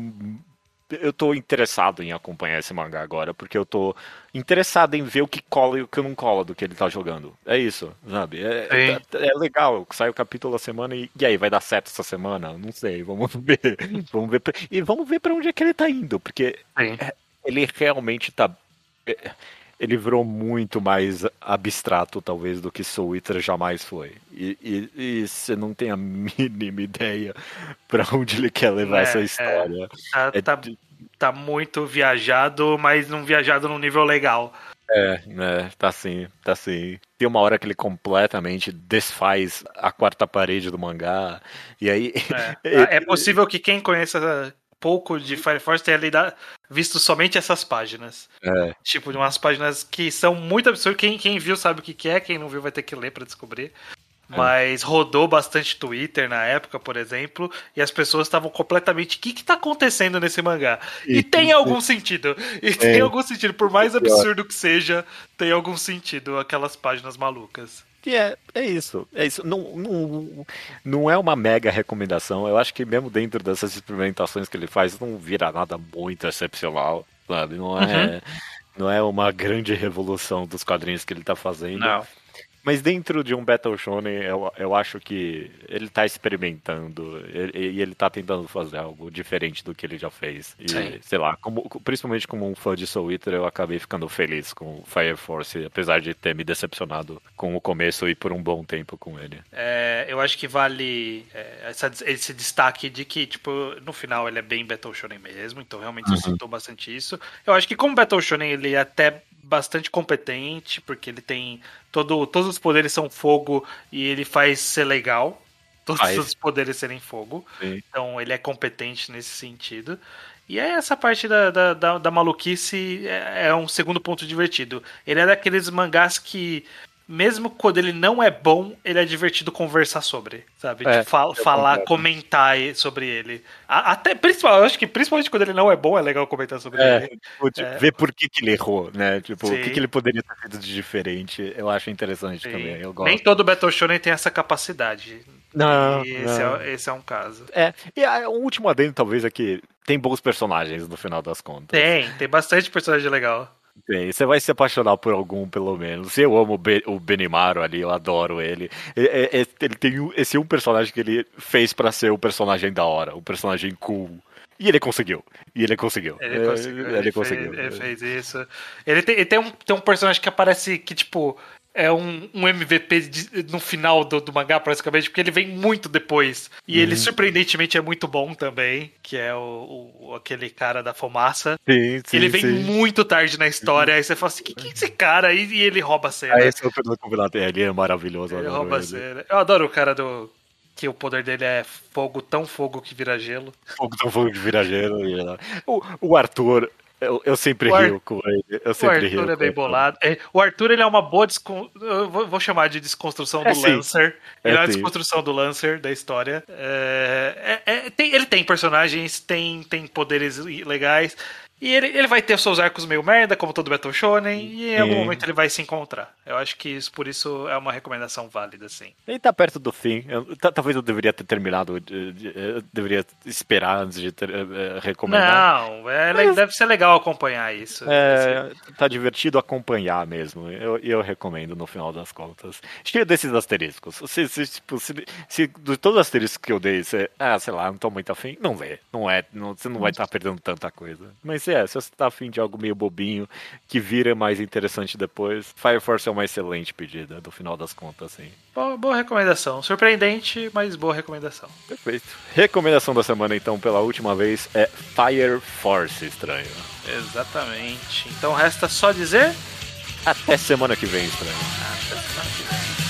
eu tô interessado em acompanhar esse mangá agora, porque eu tô interessado em ver o que cola e o que não cola do que ele tá jogando. É isso, sabe? É, é, é, legal, sai o capítulo a semana e, e aí, vai dar certo essa semana? Não sei, vamos ver. vamos ver pra, e vamos ver para onde é que ele tá indo, porque é, ele realmente tá. É, ele virou muito mais abstrato, talvez, do que Soul Eater jamais foi. E, e, e você não tem a mínima ideia para onde ele quer levar é, essa é. história. Tá, é, tá, tá, muito viajado, mas não viajado num nível legal. É, né, tá sim, tá sim. Tem uma hora que ele completamente desfaz a quarta parede do mangá, e aí... É, é possível que quem conheça pouco de Fire Force tenha lidado, visto somente essas páginas. É. Tipo, de umas páginas que são muito absurdas. Quem, quem viu sabe o que é, quem não viu vai ter que ler para descobrir. É. Mas rodou bastante Twitter na época, por exemplo, e as pessoas estavam completamente. O que, que tá acontecendo nesse mangá? E, e tem algum sentido. E é. tem algum sentido. Por mais absurdo que seja, tem algum sentido aquelas páginas malucas. E é, é isso. É isso. Não, não, não é uma mega recomendação. Eu acho que mesmo dentro dessas experimentações que ele faz, não vira nada muito excepcional, sabe? Não é, uhum. não é uma grande revolução dos quadrinhos que ele está fazendo. Não. Mas dentro de um Battle Shonen, eu, eu acho que ele tá experimentando e ele, ele tá tentando fazer algo diferente do que ele já fez. E, Sim. sei lá, como, principalmente como um fã de Soul Eater, eu acabei ficando feliz com Fire Force, apesar de ter me decepcionado com o começo e por um bom tempo com ele. É, eu acho que vale é, essa, esse destaque de que, tipo, no final ele é bem Battle Shonen mesmo, então realmente uhum. suscitou bastante isso. Eu acho que como Battle Shonen ele é até bastante competente, porque ele tem todo, todos os poderes são fogo e ele faz ser legal. Todos ah, os poderes serem fogo. Sim. Então ele é competente nesse sentido. E é essa parte da, da, da, da maluquice é, é, um segundo ponto divertido. Ele é daqueles mangás que mesmo quando ele não é bom, ele é divertido conversar sobre, sabe? É, fal falar, comentar sobre ele. Até, principalmente, eu acho que principalmente quando ele não é bom, é legal comentar sobre é, ele. Tipo, é. Ver por que, que ele errou, né? Tipo, Sim. o que, que ele poderia ter feito de diferente, eu acho interessante Sim. também. Eu gosto. Nem todo Battle Shonen tem essa capacidade. Não, esse, não. É, esse é um caso. É, e o último adendo talvez é que tem bons personagens no final das contas. Tem, tem bastante personagem legal. Tem, você vai se apaixonar por algum, pelo menos. Eu amo o Benimaro ali, eu adoro ele. Ele tem esse um personagem que ele fez para ser o personagem da hora, o personagem cool. E ele conseguiu. E ele conseguiu. Ele conseguiu. Ele, ele conseguiu. Fez, ele fez isso. Ele tem, ele tem, um, tem um personagem que aparece que, tipo, é um, um MVP de, no final do, do, mangá, praticamente, porque ele vem muito depois. E uhum. ele, surpreendentemente, é muito bom também, que é o, o aquele cara da fumaça. Sim, sim, ele vem sim. muito tarde na história, aí você fala assim, que que é esse cara? E, e ele rouba a cena. Ah, esse é o combinado, ele é maravilhoso. Ele rouba ele. a cena. Eu adoro o cara do... Que o poder dele é fogo tão fogo que vira gelo. Fogo tão fogo que vira gelo. O, o Arthur, eu, eu sempre o rio com ele. Eu sempre o Arthur é bem bolado. É, o Arthur ele é uma boa descon... eu vou chamar de desconstrução é do sim. Lancer. Ele é, é uma desconstrução do Lancer da história. É, é, é, tem, ele tem personagens, tem, tem poderes legais. E ele, ele vai ter seus arcos meio merda, como todo Battle Shonen, e em algum momento ele vai se encontrar. Eu acho que isso, por isso é uma recomendação válida, sim. Ele tá perto do fim. Eu, talvez eu deveria ter terminado, eu deveria esperar antes de ter, uh, recomendar. Não, é, Mas... deve ser legal acompanhar isso. É, tá divertido acompanhar mesmo. Eu, eu recomendo no final das contas. Cheio desses asteriscos. Se, se, tipo, se, se de todos os asteriscos que eu dei, você, ah, sei lá, não tô muito afim, não vê. Não é, não, você não vai estar tá perdendo tanta coisa. Mas é, se você tá afim de algo meio bobinho, que vira mais interessante depois, Fire Force é uma excelente pedida, do final das contas, assim. Boa, boa recomendação. Surpreendente, mas boa recomendação. Perfeito. Recomendação da semana, então, pela última vez, é Fire Force, estranho. Exatamente. Então resta só dizer. Até semana que vem, estranho. Até semana que vem.